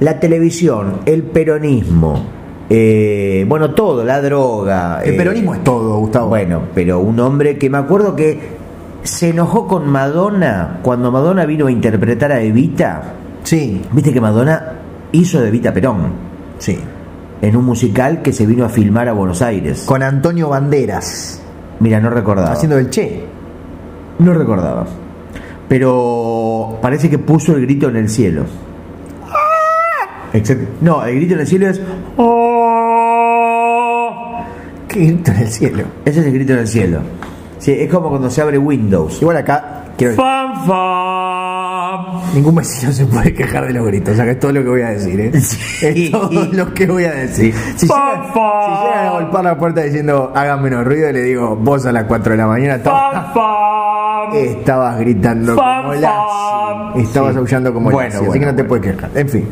la televisión, el peronismo, eh, bueno, todo, la droga. El eh, peronismo es todo, Gustavo. Bueno, pero un hombre que me acuerdo que se enojó con Madonna cuando Madonna vino a interpretar a Evita. Sí, Viste que Madonna hizo de Evita Perón sí. en un musical que se vino a filmar a Buenos Aires. Con Antonio Banderas, Mira, no recordaba. haciendo el Che. No recordaba. Pero parece que puso el grito en el cielo. Exacto. No, el grito en el cielo es. "Oh". ¿Qué grito en el cielo? Ese es el grito en el cielo. Sí, es como cuando se abre Windows. Igual acá, quiero Fam, Ningún vecino se puede quejar de los gritos, o sea que es todo lo que voy a decir, ¿eh? Sí. Es todo lo que voy a decir. Si Fa, llegan, fa. si llegan a golpear la puerta diciendo hagan menos ruido, le digo, vos a las 4 de la mañana estabas, gritando como. Lassie. Estabas Sí. aullando como Bueno, Lassie, así que no te bueno. puedes quejar. En fin.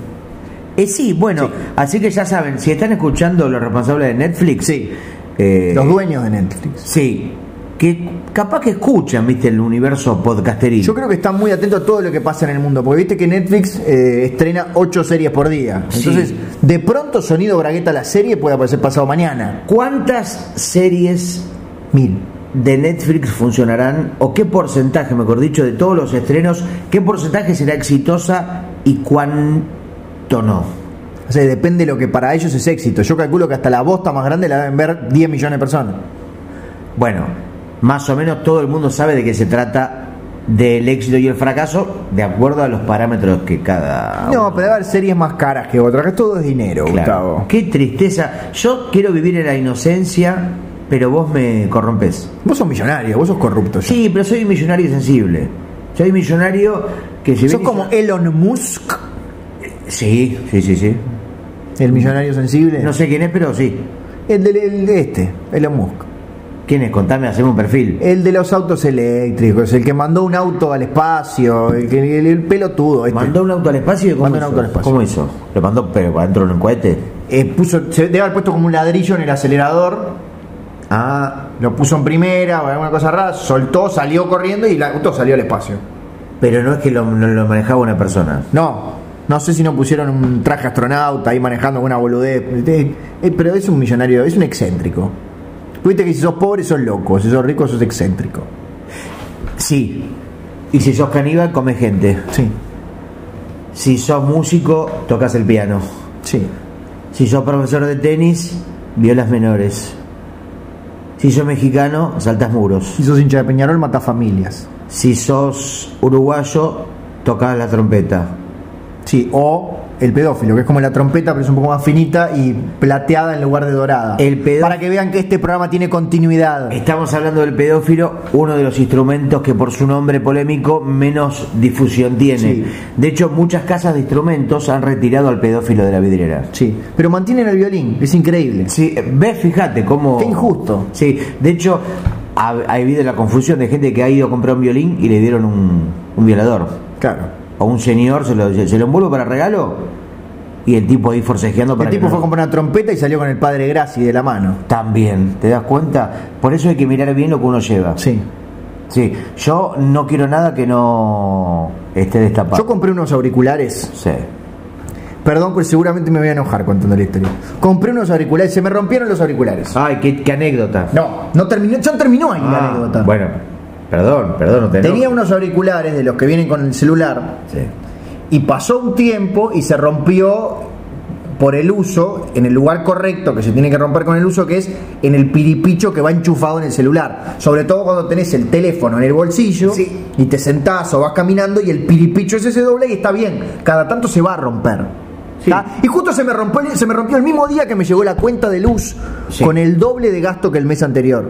Eh, sí, bueno, así que ya saben, si están escuchando los responsables de Netflix, Sí. eh, Los dueños de Netflix. sí, que capaz que escuchan, viste, el universo podcasteril. Yo creo que están muy atentos a todo lo que pasa en el mundo, porque viste que Netflix eh, estrena 8 series por día. Sí. Entonces, de pronto Sonido Bragueta la serie puede aparecer pasado mañana. ¿Cuántas series Mil. de Netflix funcionarán o qué porcentaje, mejor dicho, de todos los estrenos, qué porcentaje será exitosa y cuánto no? O sea, depende de lo que para ellos es éxito. Yo calculo que hasta la bosta más grande la deben ver 10 millones de personas. Bueno, más o menos todo el mundo sabe de qué se trata del éxito y el fracaso de acuerdo a los parámetros que cada No, uno- pero haber series más caras que otras, que todo es dinero, Claro. Gustavo. Qué tristeza. Yo quiero vivir en la inocencia, pero vos me corrompes. Vos sos millonario, vos sos corrupto. ya. Sí, pero soy millonario sensible. Soy millonario que si Sos como Elon Musk, Sí, sí, sí, sí. el millonario sensible. No sé quién es, pero sí. El de este, Elon Musk. ¿Quién es? Contame, hacemos un perfil. El de los autos eléctricos, el que mandó un auto al espacio, el, que, el, el pelotudo. Este. ¿Mandó un auto al espacio? ¿Cómo Mandó un hizo? auto al espacio. ¿Cómo hizo? ¿Lo mandó pero adentro de un cohete? Eh, puso, se debe haber puesto como un ladrillo en el acelerador, Ah, lo puso en primera o alguna cosa rara, soltó, salió corriendo y el auto salió al espacio. pero no es que lo, lo manejaba una persona. No, no sé si no pusieron un traje astronauta ahí manejando alguna boludez. Eh, eh, pero es un millonario, es un excéntrico. Viste que si sos pobre sos loco, si sos rico sos excéntrico. Sí. Y si sos caníbal, come gente. Sí, Si sos músico, tocas el piano. sí. Si sos profesor de tenis, violas menores. Si sos mexicano, saltas muros. Si sos hincha de Peñarol, mata familias. Si sos uruguayo, tocas la trompeta. Sí, o el pedófilo, que es como la trompeta, pero es un poco más finita y plateada en lugar de dorada. El Para que vean que este programa tiene continuidad. Estamos hablando del pedófilo, uno de los instrumentos que por su nombre polémico menos difusión tiene. Sí. De hecho, muchas casas de instrumentos han retirado al pedófilo de la vidriera. Sí, pero mantienen el violín, es increíble. Sí, ves, fíjate cómo. Qué injusto. Sí, de hecho, ha, ha habido la confusión de gente que ha ido a comprar un violín y le dieron un, un violador. Claro. O un señor se lo, se lo envuelvo para regalo y el tipo ahí forcejeando para El tipo fue a comprar una trompeta y salió con el padre Graci de la mano. También, ¿te das cuenta? Por eso hay que mirar bien lo que uno lleva. Sí. Sí, yo no quiero nada que no esté destapado. Yo compré unos auriculares. Sí. Perdón, pues seguramente me voy a enojar contando la historia. Compré unos auriculares, se me rompieron los auriculares. Ay, qué, qué anécdota. No, no terminó, ya terminó ahí la Ah, anécdota. Bueno, perdón, perdón, no te Tenía unos auriculares de los que vienen con el celular. Sí. y pasó un tiempo y se rompió por el uso en el lugar correcto que se tiene que romper con el uso que es en el piripicho que va enchufado en el celular. Sobre todo cuando tenés el teléfono en el bolsillo Sí. y te sentás o vas caminando y el piripicho ese se dobla y está bien. Cada tanto se va a romper. Y justo se me rompió el- se me rompió el mismo día que me llegó la cuenta de luz Sí. con el doble de gasto que el mes anterior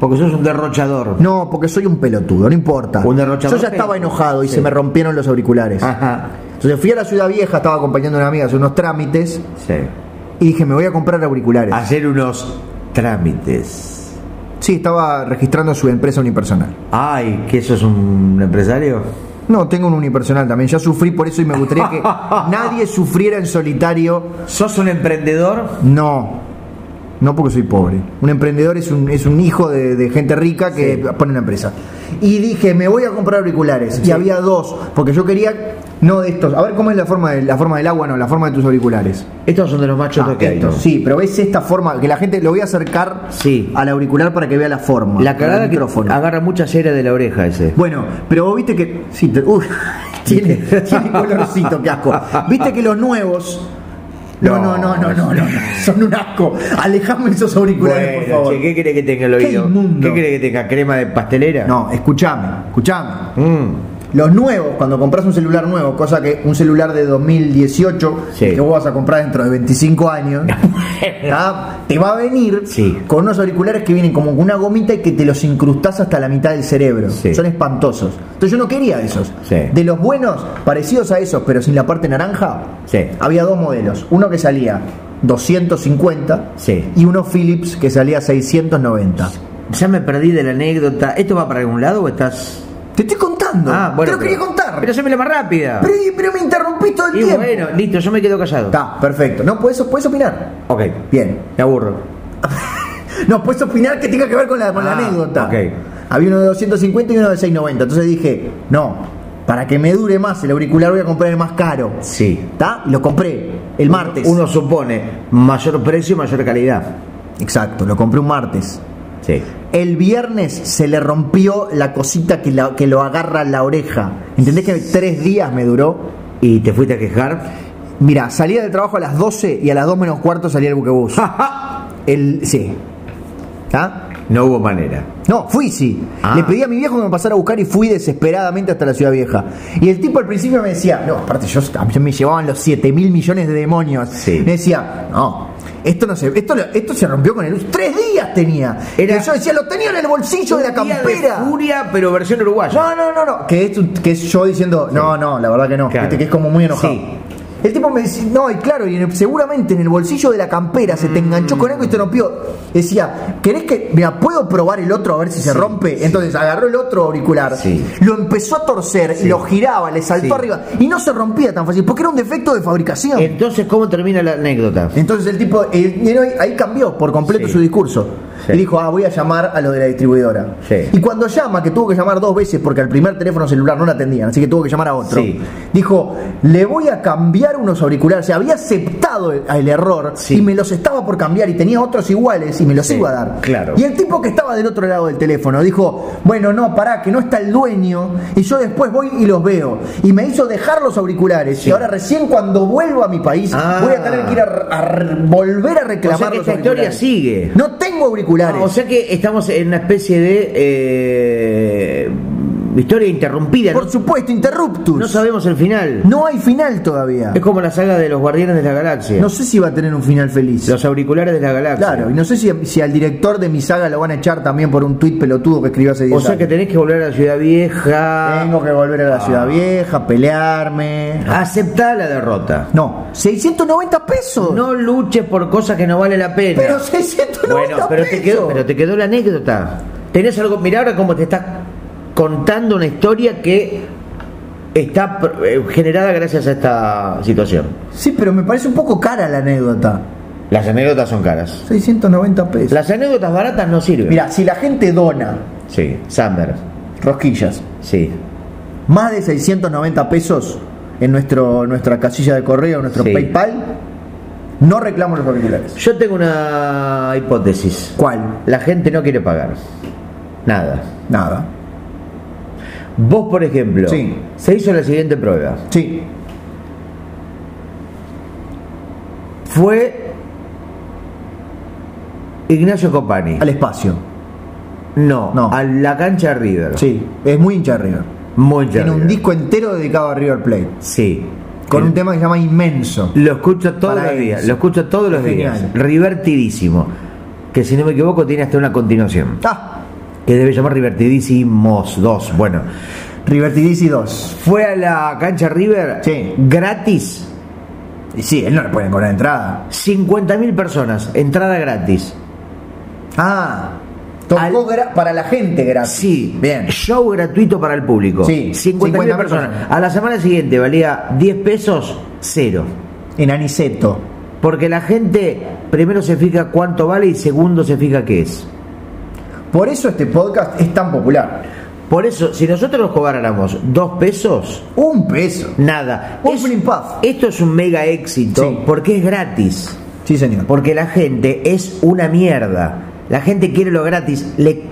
Porque sos un derrochador. no, porque soy un pelotudo, no importa. Un derrochador Yo ya estaba enojado y Sí. se me rompieron los auriculares. Ajá. Entonces fui a la ciudad vieja, estaba acompañando a una amiga a hacer unos trámites Sí. y dije, me voy a comprar auriculares. Hacer unos trámites. Sí, estaba registrando su empresa unipersonal. Ay, ¿que sos un empresario? No, tengo un unipersonal también, ya sufrí por eso y me gustaría que nadie sufriera en solitario. ¿Sos un emprendedor? No, no porque soy pobre. Un emprendedor es un, es un hijo de, de gente rica que Sí. pone una empresa. Y dije, me voy a comprar auriculares. Y había dos, porque yo quería, no de estos. A ver cómo es la forma, de, la forma del agua, no, la forma de tus auriculares. Estos son de los machos Ah, que hay. estos, ¿no? sí, pero ves esta forma, que la gente lo voy a acercar Sí. al auricular para que vea la forma. La del cagada que micrófono. agarra mucha cera de la oreja ese. Bueno, pero vos viste que. Sí, te- uy, tiene, tiene colorcito, qué asco. Viste que los nuevos. No, no, no, no, no, no, no, son un asco. Alejame esos auriculares, por favor. che, ¿qué quiere que tenga el Qué oído? inmundo. ¿Qué quiere que tenga? ¿Crema de pastelera? No, escúchame, escúchame. Mm. Los nuevos, cuando compras un celular nuevo, cosa que un celular de 2018, Sí. que vos vas a comprar dentro de 25 años, ¿tá? te va a venir Sí. con unos auriculares que vienen como con una gomita y que te los incrustás hasta la mitad del cerebro. Sí. Son espantosos. Entonces yo no quería esos. De los buenos, parecidos a esos, pero sin la parte naranja, Sí. había dos modelos. Uno que salía 250 Sí. y uno Philips que salía 690. Ya me perdí de la anécdota. ¿Esto va para algún lado o estás.? Te estoy contando. Ah, bueno. Te lo pero- quería contar. Pero se me la más rápida. Pero, pero me interrumpís todo el y tiempo. bueno, listo, yo me quedo callado. Está, perfecto. No, puedes, puedes opinar. Ok. Bien. Me aburro. No, puedes opinar que tenga que ver con la, con la Ah, anécdota. ok. Había uno de 250 y uno de 690. Entonces dije, no, para que me dure más el auricular voy a comprar el más caro. Sí. ¿Está? Y lo compré el martes. Uno supone mayor precio y mayor calidad. Exacto, lo compré un martes. Sí. El viernes se le rompió la cosita que, la- que lo agarra la oreja. ¿Entendés que tres días me duró? ¿Y te fuiste a quejar? Mira, salía del trabajo a las 12 y a las 2 menos cuarto salía el buquebús. el, sí. ¿Ah? No hubo manera. No, fui sí. Ah. Le pedí a mi viejo que me pasara a buscar y fui desesperadamente hasta la ciudad vieja. Y el tipo al principio me decía, no, aparte yo, me llevaban los 7 mil millones de demonios. Sí. Me decía, no, esto no se, esto, esto se rompió con el uso. Tres días tenía. Era- yo decía, lo tenía en el bolsillo de la campera. furia, pero versión uruguaya. No, no, no, no. Que es, que es yo diciendo, no, no, la verdad que no. Claro. Que es como muy enojado. Sí. El tipo me decía, no, y claro, y en seguramente en el bolsillo de la campera se te enganchó con algo y te rompió. Decía, ¿querés que, mira, puedo probar el otro a ver si se rompe? Entonces agarró el otro auricular, Sí. lo empezó a torcer y lo giraba, le saltó arriba y no se rompía tan fácil porque era un defecto de fabricación. Entonces, ¿cómo termina la anécdota? Entonces el tipo, eh, ahí, cambió por completo su discurso. Sí. Y dijo, ah, voy a llamar a lo de la distribuidora. Sí. Y cuando llama, que tuvo que llamar dos veces porque al primer teléfono celular no la atendían, así que tuvo que llamar a otro. Sí. Dijo, le voy a cambiar unos auriculares. O sea, había aceptado el, el error y me los estaba por cambiar y tenía otros iguales y me los iba a dar. claro. Y el tipo que estaba del otro lado del teléfono dijo, bueno, no, pará, que no está el dueño y yo después voy y los veo. Y me hizo dejar los auriculares y ahora recién cuando vuelvo a mi país Ah. voy a tener que ir a, volver a reclamar O sea que los esta historia sigue. No tengo auriculares. Ah, o sea que estamos en una especie de eh, Historia interrumpida. Por no, supuesto, Interruptus. no sabemos el final. No hay final todavía. Es como la saga de los Guardianes de la Galaxia. No sé si va a tener un final feliz. Los auriculares de la galaxia. Claro, y no sé si, si al director de mi saga lo van a echar también por un tuit pelotudo que escribió hace 10 O sea que años. tenés que volver a la ciudad vieja. Tengo que volver a la ciudad vieja, pelearme. Aceptá la derrota. No, 690 pesos. No luches por cosas que no vale la pena. pero 690 bueno, pero te pesos. quedó, pero te quedó la anécdota. Tenés algo, mira ahora cómo te estás contando una historia que está eh, generada gracias a esta situación. Sí, pero me parece un poco cara la anécdota. Las anécdotas son caras. 690 pesos. Las anécdotas baratas no sirven. Mira, si la gente dona Sí, Sander. rosquillas Sí. más de 690 pesos en nuestro, nuestra casilla de correo, en nuestro Sí. PayPal, no reclamo los auriculares. Yo tengo una hipótesis. ¿Cuál? La gente no quiere pagar. Nada. Nada. Vos, por ejemplo, Sí. se hizo la siguiente prueba. Sí. Fue Ignacio Copani. Al espacio. No, No. a la cancha de River. Sí. Es muy hincha de River. Muy hincha Tiene un disco entero dedicado a River Plate. Sí. Con El- un tema que se llama Inmenso. Lo escucho todos los él, días. Lo escucho todos los Genial. días. Rivertidísimo. Que si no me equivoco tiene hasta una continuación. Ah, Que debe llamar Rivertidísimos 2. Bueno. TDC 2. Fue a la cancha River Sí. gratis. Y sí, él no le pueden cobrar entrada. 50.000 personas. Entrada gratis. Ah, tocó Al- para la gente gratis. Sí, Bien. Show gratuito para el público. Sí, 50.000 50.000 personas. personas. A la semana siguiente valía 10 pesos, cero. En Aniceto. Porque la gente primero se fija cuánto vale y segundo se fija qué es. Por eso este podcast es tan popular. Por eso, si nosotros nos cobráramos dos pesos, Un peso. nada. Un Es-. Esto es un mega éxito Sí. porque es gratis. Sí, señor. Porque la gente es una mierda. La gente quiere lo gratis. Le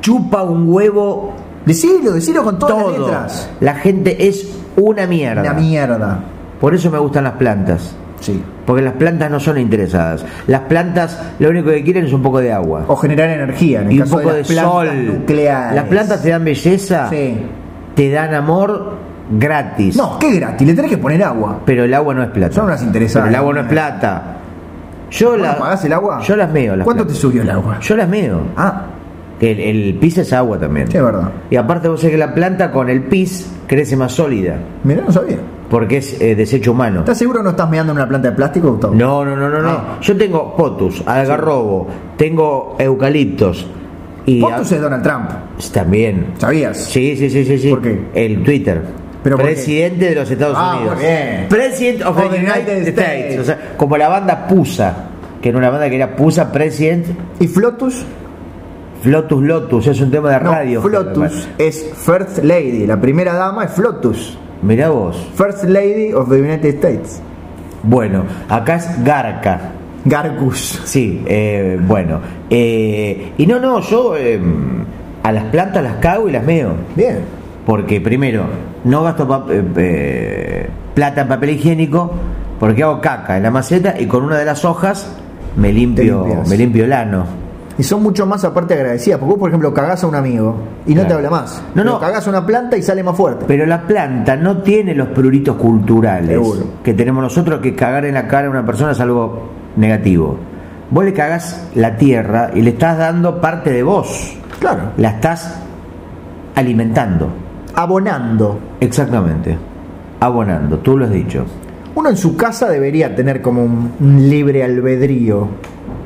chupa un huevo Decilo, decilo con todas las todo. letras. La gente es una mierda. La mierda. Por eso me gustan las plantas. Sí. Porque las plantas no son interesadas. Las plantas lo único que quieren es un poco de agua. O generar energía, en el y un poco de, de, las plantas sol. nucleares. Las plantas te dan belleza, Sí. te dan amor gratis. No, qué gratis, le tenés que poner agua. Pero el agua no es plata. Son unas interesadas. Pero el agua no es plata. Yo ¿Vos la, pagás el agua? Yo las meo. Las ¿Cuánto te subió el agua? Yo las meo. Ah, Que el, el pis es agua también. sí, es verdad. Y aparte vos sabés que la planta con el pis crece más sólida. Mirá, no sabía. Porque es eh, desecho humano. ¿Estás seguro que no estás meando en una planta de plástico, Gustavo? No, no, no, no, no. Ah. Yo tengo potus, algarrobo, tengo eucaliptos. Y Potus es Donald Trump. también. ¿Sabías? Sí, sí, sí, sí, sí. ¿Por qué? El Twitter. Presidente de los Estados Ah, Unidos. bien. President of, the United, States. O sea, como la banda Pusa, que era una banda que era Pusa President, ¿Y Flotus? Flotus Lotus, es un tema de No, radio. Flotus es First Lady. La primera dama es Flotus. Mirá vos. First Lady of the United States. Bueno, acá es Garca. Gargus. Sí, eh, bueno. Eh, y no, no, yo eh, a las plantas las cago y las meo. Bien. Porque primero, no gasto pa- eh, eh, plata en papel higiénico porque hago caca en la maceta y con una de las hojas me limpio, me limpio el ano. Y son mucho más aparte agradecidas. Porque vos, por ejemplo, cagás a un amigo y no Claro. te habla más. No, Pero no. Cagás a una planta y sale más fuerte. Pero la planta no tiene los pruritos culturales Seguro. que tenemos nosotros que cagar en la cara a una persona es algo negativo. Vos le cagás la tierra y le estás dando parte de vos. Claro. La estás alimentando. Abonando. Exactamente. Abonando, tú lo has dicho. Uno en su casa debería tener como un libre albedrío.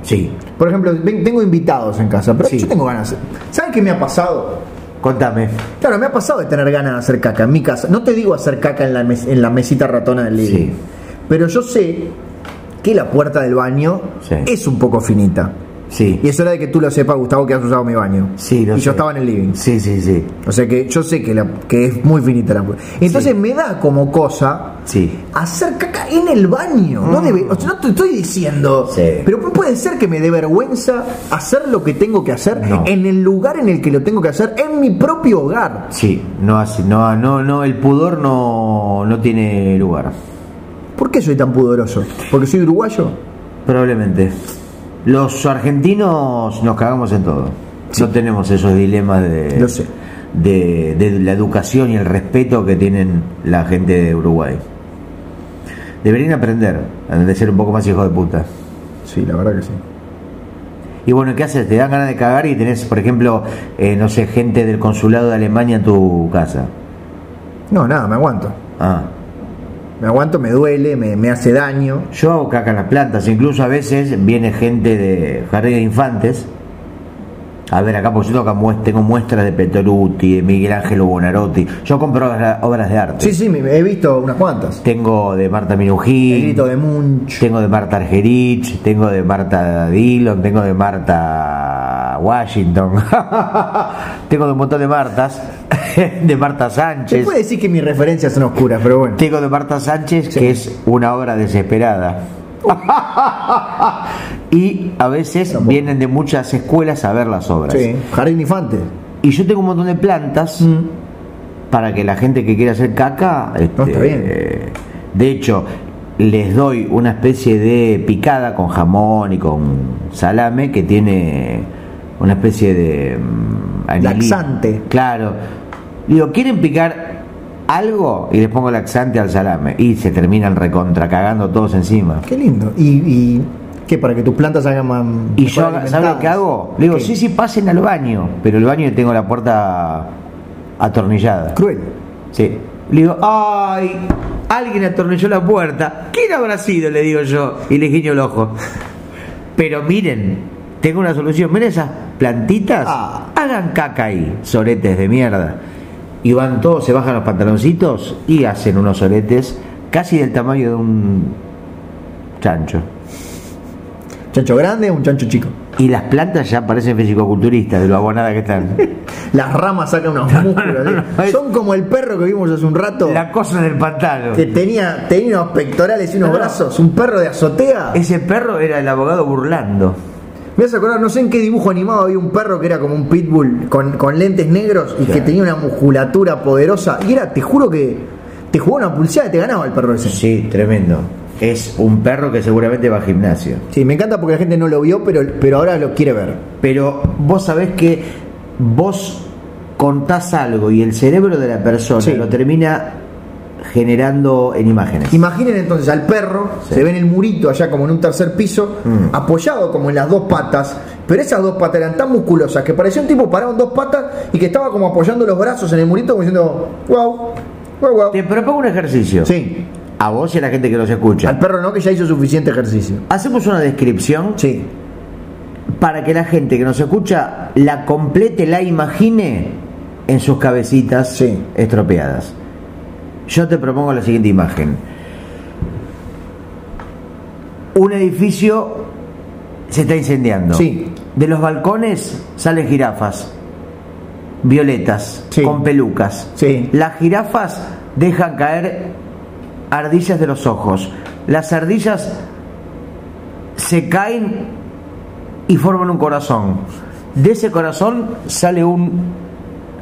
Sí. Por ejemplo, ven- tengo invitados en casa, pero Sí. yo tengo ganas. ¿Saben qué me ha pasado? Contame. Claro, me ha pasado de tener ganas de hacer caca en mi casa. No te digo hacer caca en la, mes- en la mesita ratona del living. Sí. Pero yo sé que la puerta del baño Sí. es un poco finita. Sí. Y es hora de que tú lo sepas, Gustavo, que has usado mi baño. Sí, lo y sé. yo estaba en el living. Sí, sí, sí. O sea que yo sé que, la- que es muy finita la. Entonces me da como cosa Sí. hacer caca en el baño. No, debe, o sea, no te estoy diciendo. Mm. Sí. Pero puede ser que me dé vergüenza hacer lo que tengo que hacer No. en el lugar en el que lo tengo que hacer, en mi propio hogar. Sí, no así, no, no, no, el pudor no, no tiene lugar. ¿Por qué soy tan pudoroso? ¿Porque soy uruguayo? Probablemente. Los argentinos nos cagamos en todo. No tenemos esos dilemas de. Sé. de, de la educación y el respeto que tienen la gente de Uruguay. Deberían aprender a ser un poco más hijos de puta. Sí, la verdad que sí. Y bueno, ¿qué haces? Te dan ganas de cagar y tenés, por ejemplo, eh, no sé, gente del consulado de Alemania en tu casa. No, nada, me aguanto. Ah. Me aguanto, me duele, me, me hace daño. Yo hago caca en las plantas, incluso a veces viene gente de Jardín de Infantes. A ver, acá porque yo tengo, muestras de Petoruti, de Miguel Ángel Buonarotti. Yo compro obra- obras de arte. Sí, sí, he visto unas cuantas. Tengo de Marta El Minujín, grito de Munch. tengo de Marta Argerich, tengo de Marta Dillon, tengo de Marta Washington, tengo de un montón de Martas, de Marta Se Sánchez. puede decir que mis referencias son oscuras, pero bueno. Tengo de Marta Sánchez, Sí. que es una obra desesperada. y a veces Tampoco. vienen de muchas escuelas a ver las obras. Sí, Jardín Infante. Y yo tengo un montón de plantas para que la gente que quiera hacer caca. este, Mm. No, está bien. eh, De hecho, les doy una especie de picada con jamón y con salame que tiene una especie de. mm. Laxante. Claro. Digo, ¿quieren picar algo? Y les pongo laxante al salame. Y se terminan recontra cagando todos encima. Qué lindo. ¿Y, y qué? Para que tus plantas hagan más. Y yo, ¿sabes lo que hago? Le digo, ¿Qué? sí, sí, pasen al baño. Pero el baño tengo la puerta atornillada. Cruel. Sí. Le digo, ay, alguien atornilló la puerta. ¿Quién habrá sido? Le digo yo. Y le guiño el ojo. Pero miren, tengo una solución. Miren esas plantitas. Ah. Hagan caca ahí, soretes de mierda. Y van todos, se bajan los pantaloncitos y hacen unos soretes casi del tamaño de un chancho. Chancho grande o un chancho chico. Y las plantas ya parecen fisicoculturistas de lo abonadas que están. Las ramas sacan unos músculos. ¿eh? Son como el perro que vimos hace un rato. La cosa del pantano. Que tenía, tenía unos pectorales y unos No, no. brazos. Un perro de azotea. Ese perro era el abogado burlando. Me vas a acordar, no sé en qué dibujo animado había un perro que era como un pitbull con, con lentes negros y que tenía una musculatura poderosa. Y era, te juro que te jugó una pulseada y te ganaba el perro ese. Sí, tremendo. Es un perro que seguramente va al gimnasio. Sí, me encanta porque la gente no lo vio, pero, pero ahora lo quiere ver. Pero vos sabés que vos contás algo y el cerebro de la persona Sí. lo termina generando en imágenes. Imaginen entonces al perro, Sí. se ve en el murito allá como en un tercer piso, Mm. apoyado como en las dos patas, pero esas dos patas eran tan musculosas que parecía un tipo parado en dos patas y que estaba como apoyando los brazos en el murito como diciendo, wow, wow, wow. Te propongo un ejercicio. Sí, A vos y a la gente que nos escucha. al perro no, que ya hizo suficiente ejercicio. Hacemos una descripción Sí, para que la gente que nos escucha la complete, la imagine en sus cabecitas Sí. estropeadas. Yo te propongo la siguiente imagen. Un edificio se está incendiando. Sí. De los balcones salen jirafas violetas Sí. con pelucas. Sí. Las jirafas dejan caer ardillas de los ojos. Las ardillas se caen y forman un corazón. De ese corazón sale un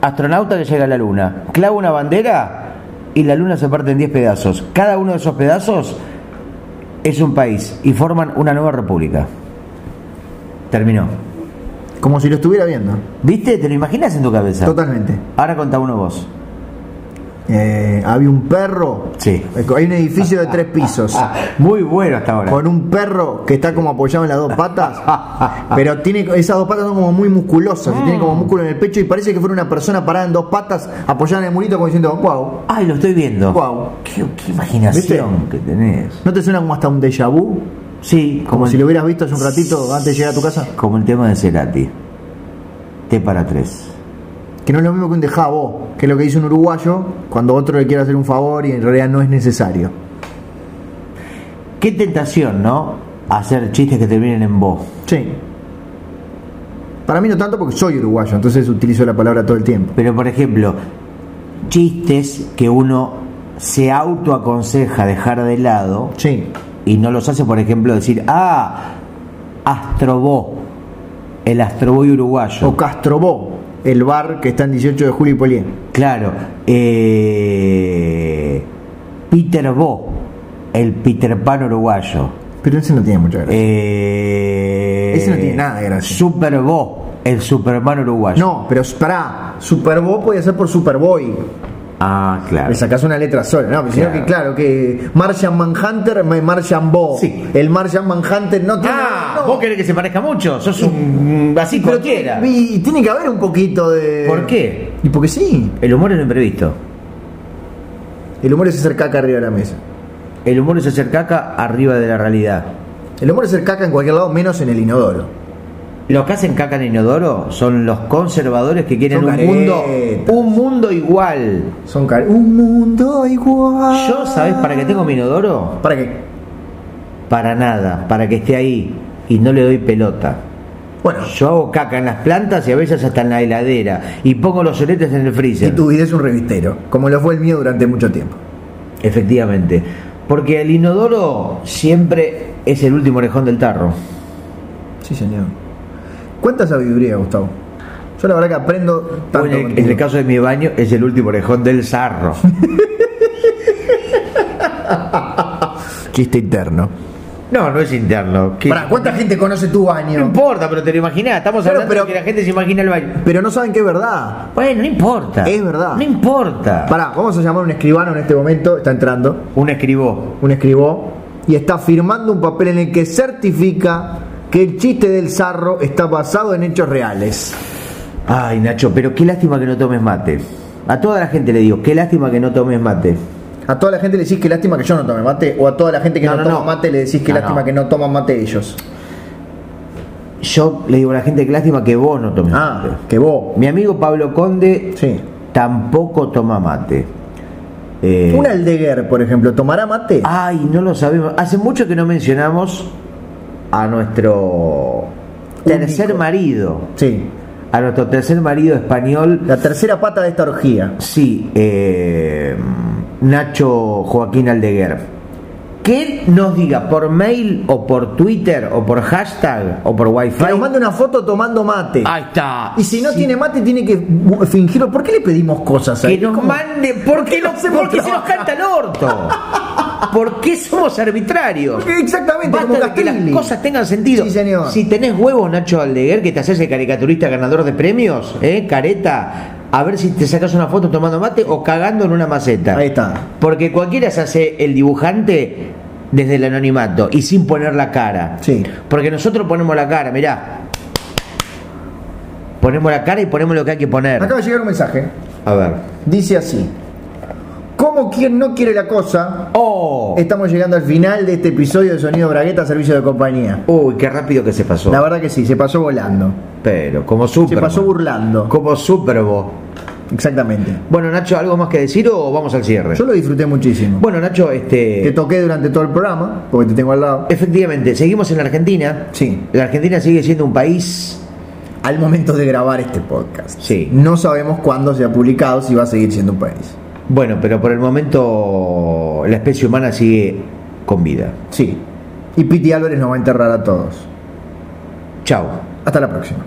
astronauta que llega a la luna, clava una bandera y la luna se parte en 10 pedazos. Cada uno de esos pedazos es un país y forman una nueva república. Terminó. como si lo estuviera viendo. ¿Viste? ¿Te lo imaginas en tu cabeza? Totalmente. Ahora contá uno vos. Eh, había un perro. Sí. Hay un edificio de tres pisos. Muy bueno hasta ahora. Con un perro que está como apoyado en las dos patas, pero tiene esas dos patas son como muy musculosas, y tiene como músculo en el pecho y parece que fuera una persona parada en dos patas apoyada en el murito como diciendo, wow. Ay, lo estoy viendo. Guau. Qué, qué imaginación que tenés. ¿No te suena como hasta un déjà vu? Sí, Como el- si lo hubieras visto hace un ratito antes de llegar a tu casa. Como el tema de Cerati. T para tres. Que no es lo mismo que un vu, que es lo que dice un uruguayo cuando otro le quiere hacer un favor y en realidad no es necesario. Qué tentación, ¿no? Hacer chistes que terminen en vos. Sí. Para mí no tanto porque soy uruguayo, entonces utilizo la palabra todo el tiempo. Pero, por ejemplo, chistes que uno se autoaconseja dejar de lado Sí. y no los hace, por ejemplo, decir, ah, Astrobó, el Astroboy uruguayo. O Castrobó, el bar que está en 18 de julio y Polié. Claro, eh, Peter Bo, el Peter Pan uruguayo. Pero ese no tiene mucha gracia. Eh, Ese no tiene nada de gracia. Super Bo, El Superman uruguayo. No, pero pará, Superbo podía ser por Superboy. Ah, claro. Le sacás una letra sola, ¿no? Pero sino Claro. que claro, que Martian Manhunter, Ma- Martian Bo. Sí. El Martian Manhunter no tiene. Ah, no. vos querés que se parezca mucho. Sos un. así Pero cualquiera. Y tiene que haber un poquito de. ¿Por qué? Y porque sí. El humor es lo imprevisto. El humor es hacer caca arriba de la mesa. El humor es hacer caca arriba de la realidad. El humor es hacer caca en cualquier lado, menos en el inodoro. Los que hacen caca en inodoro son los conservadores que quieren un mundo, un mundo igual. Son Un mundo igual. Yo, ¿sabés para qué tengo mi inodoro? ¿Para qué? Para nada, para que esté ahí y no le doy pelota. Bueno, Yo hago caca en las plantas y a veces hasta en la heladera y pongo los soletes en el y freezer. tu vida es un revistero, como lo fue el mío durante mucho tiempo. Efectivamente. Porque el inodoro siempre es el último orejón del tarro. Sí, señor. ¿Cuánta sabiduría, Gustavo? Yo la verdad que aprendo tanto en, el, contigo. en el caso de mi baño es el último orejón del zarro. Chiste interno. No, no es interno. ¿Qué- Pará, ¿cuánta gente conoce tu No baño? importa, pero te lo imaginás. Estamos hablando pero- de que la gente se imagina el baño. Pero no saben que es verdad. Bueno, no importa. Es verdad. No importa. Pará, vamos a llamar a un escribano en este momento, está entrando, Un escribó. un escribó, y está firmando un papel en el que certifica que el chiste del zarro está basado en hechos reales. Ay, Nacho, pero qué lástima que no tomes mate. A toda la gente le digo, qué lástima que no tomes mate. A toda la gente le decís que lástima que yo no tome mate, o a toda la gente que No, no, no, toma mate le decís que lástima que no toman mate ellos. Yo le digo a la gente que lástima que vos no tomes Ah, mate. que vos. Mi amigo Pablo Conde Sí. tampoco toma mate. Eh, Un Aldeguer, por ejemplo, ¿tomará mate? Ay, no lo sabemos. Hace mucho que no mencionamos a nuestro tercer Único. marido. Sí. A nuestro tercer marido español. La tercera pata de esta orgía. Sí, eh, Nacho Joaquín Aldeguer. Que nos diga por mail o por Twitter o por hashtag o por wifi. Que nos mande una foto tomando mate. Ahí está. Y si no Sí. tiene mate, tiene que fingirlo. ¿Por qué le pedimos cosas? ahí? Que nos ¿Cómo? mande. Porque, no, porque se nos canta el orto. ¿Por qué somos arbitrarios? Exactamente, Basta como de que las cosas tengan sentido. Sí, señor. Si tenés huevos, Nacho Aldeguer, que te haces el caricaturista ganador de premios, ¿eh? Careta, a ver si te sacas una foto tomando mate o cagando en una maceta. Ahí está. Porque cualquiera se hace el dibujante desde el anonimato y sin poner la cara. Sí. Porque nosotros ponemos la cara, mirá. Ponemos la cara y ponemos lo que hay que poner. Acaba de llegar un mensaje. A ver. Dice así. Como quien no quiere la cosa, ¡Oh! estamos llegando al final de este episodio de Sonido Bragueta, Servicio de Compañía. Uy, qué rápido que se pasó. La verdad que sí, se pasó volando. Pero, como super. Se pasó burlando. Como Super Bowl. Exactamente. Bueno, Nacho, ¿algo más que decir o vamos al cierre? Yo lo disfruté muchísimo. Bueno, Nacho, este. Te toqué durante todo el programa, porque te tengo al lado. Efectivamente, seguimos en la Argentina. Sí. La Argentina sigue siendo un país. Al momento de grabar este podcast. Sí. No sabemos cuándo se ha publicado, si va a seguir siendo un país. Bueno, pero por el momento la especie humana sigue con vida. Sí. Y Piti Álvarez nos va a enterrar a todos. Chao. Hasta la próxima.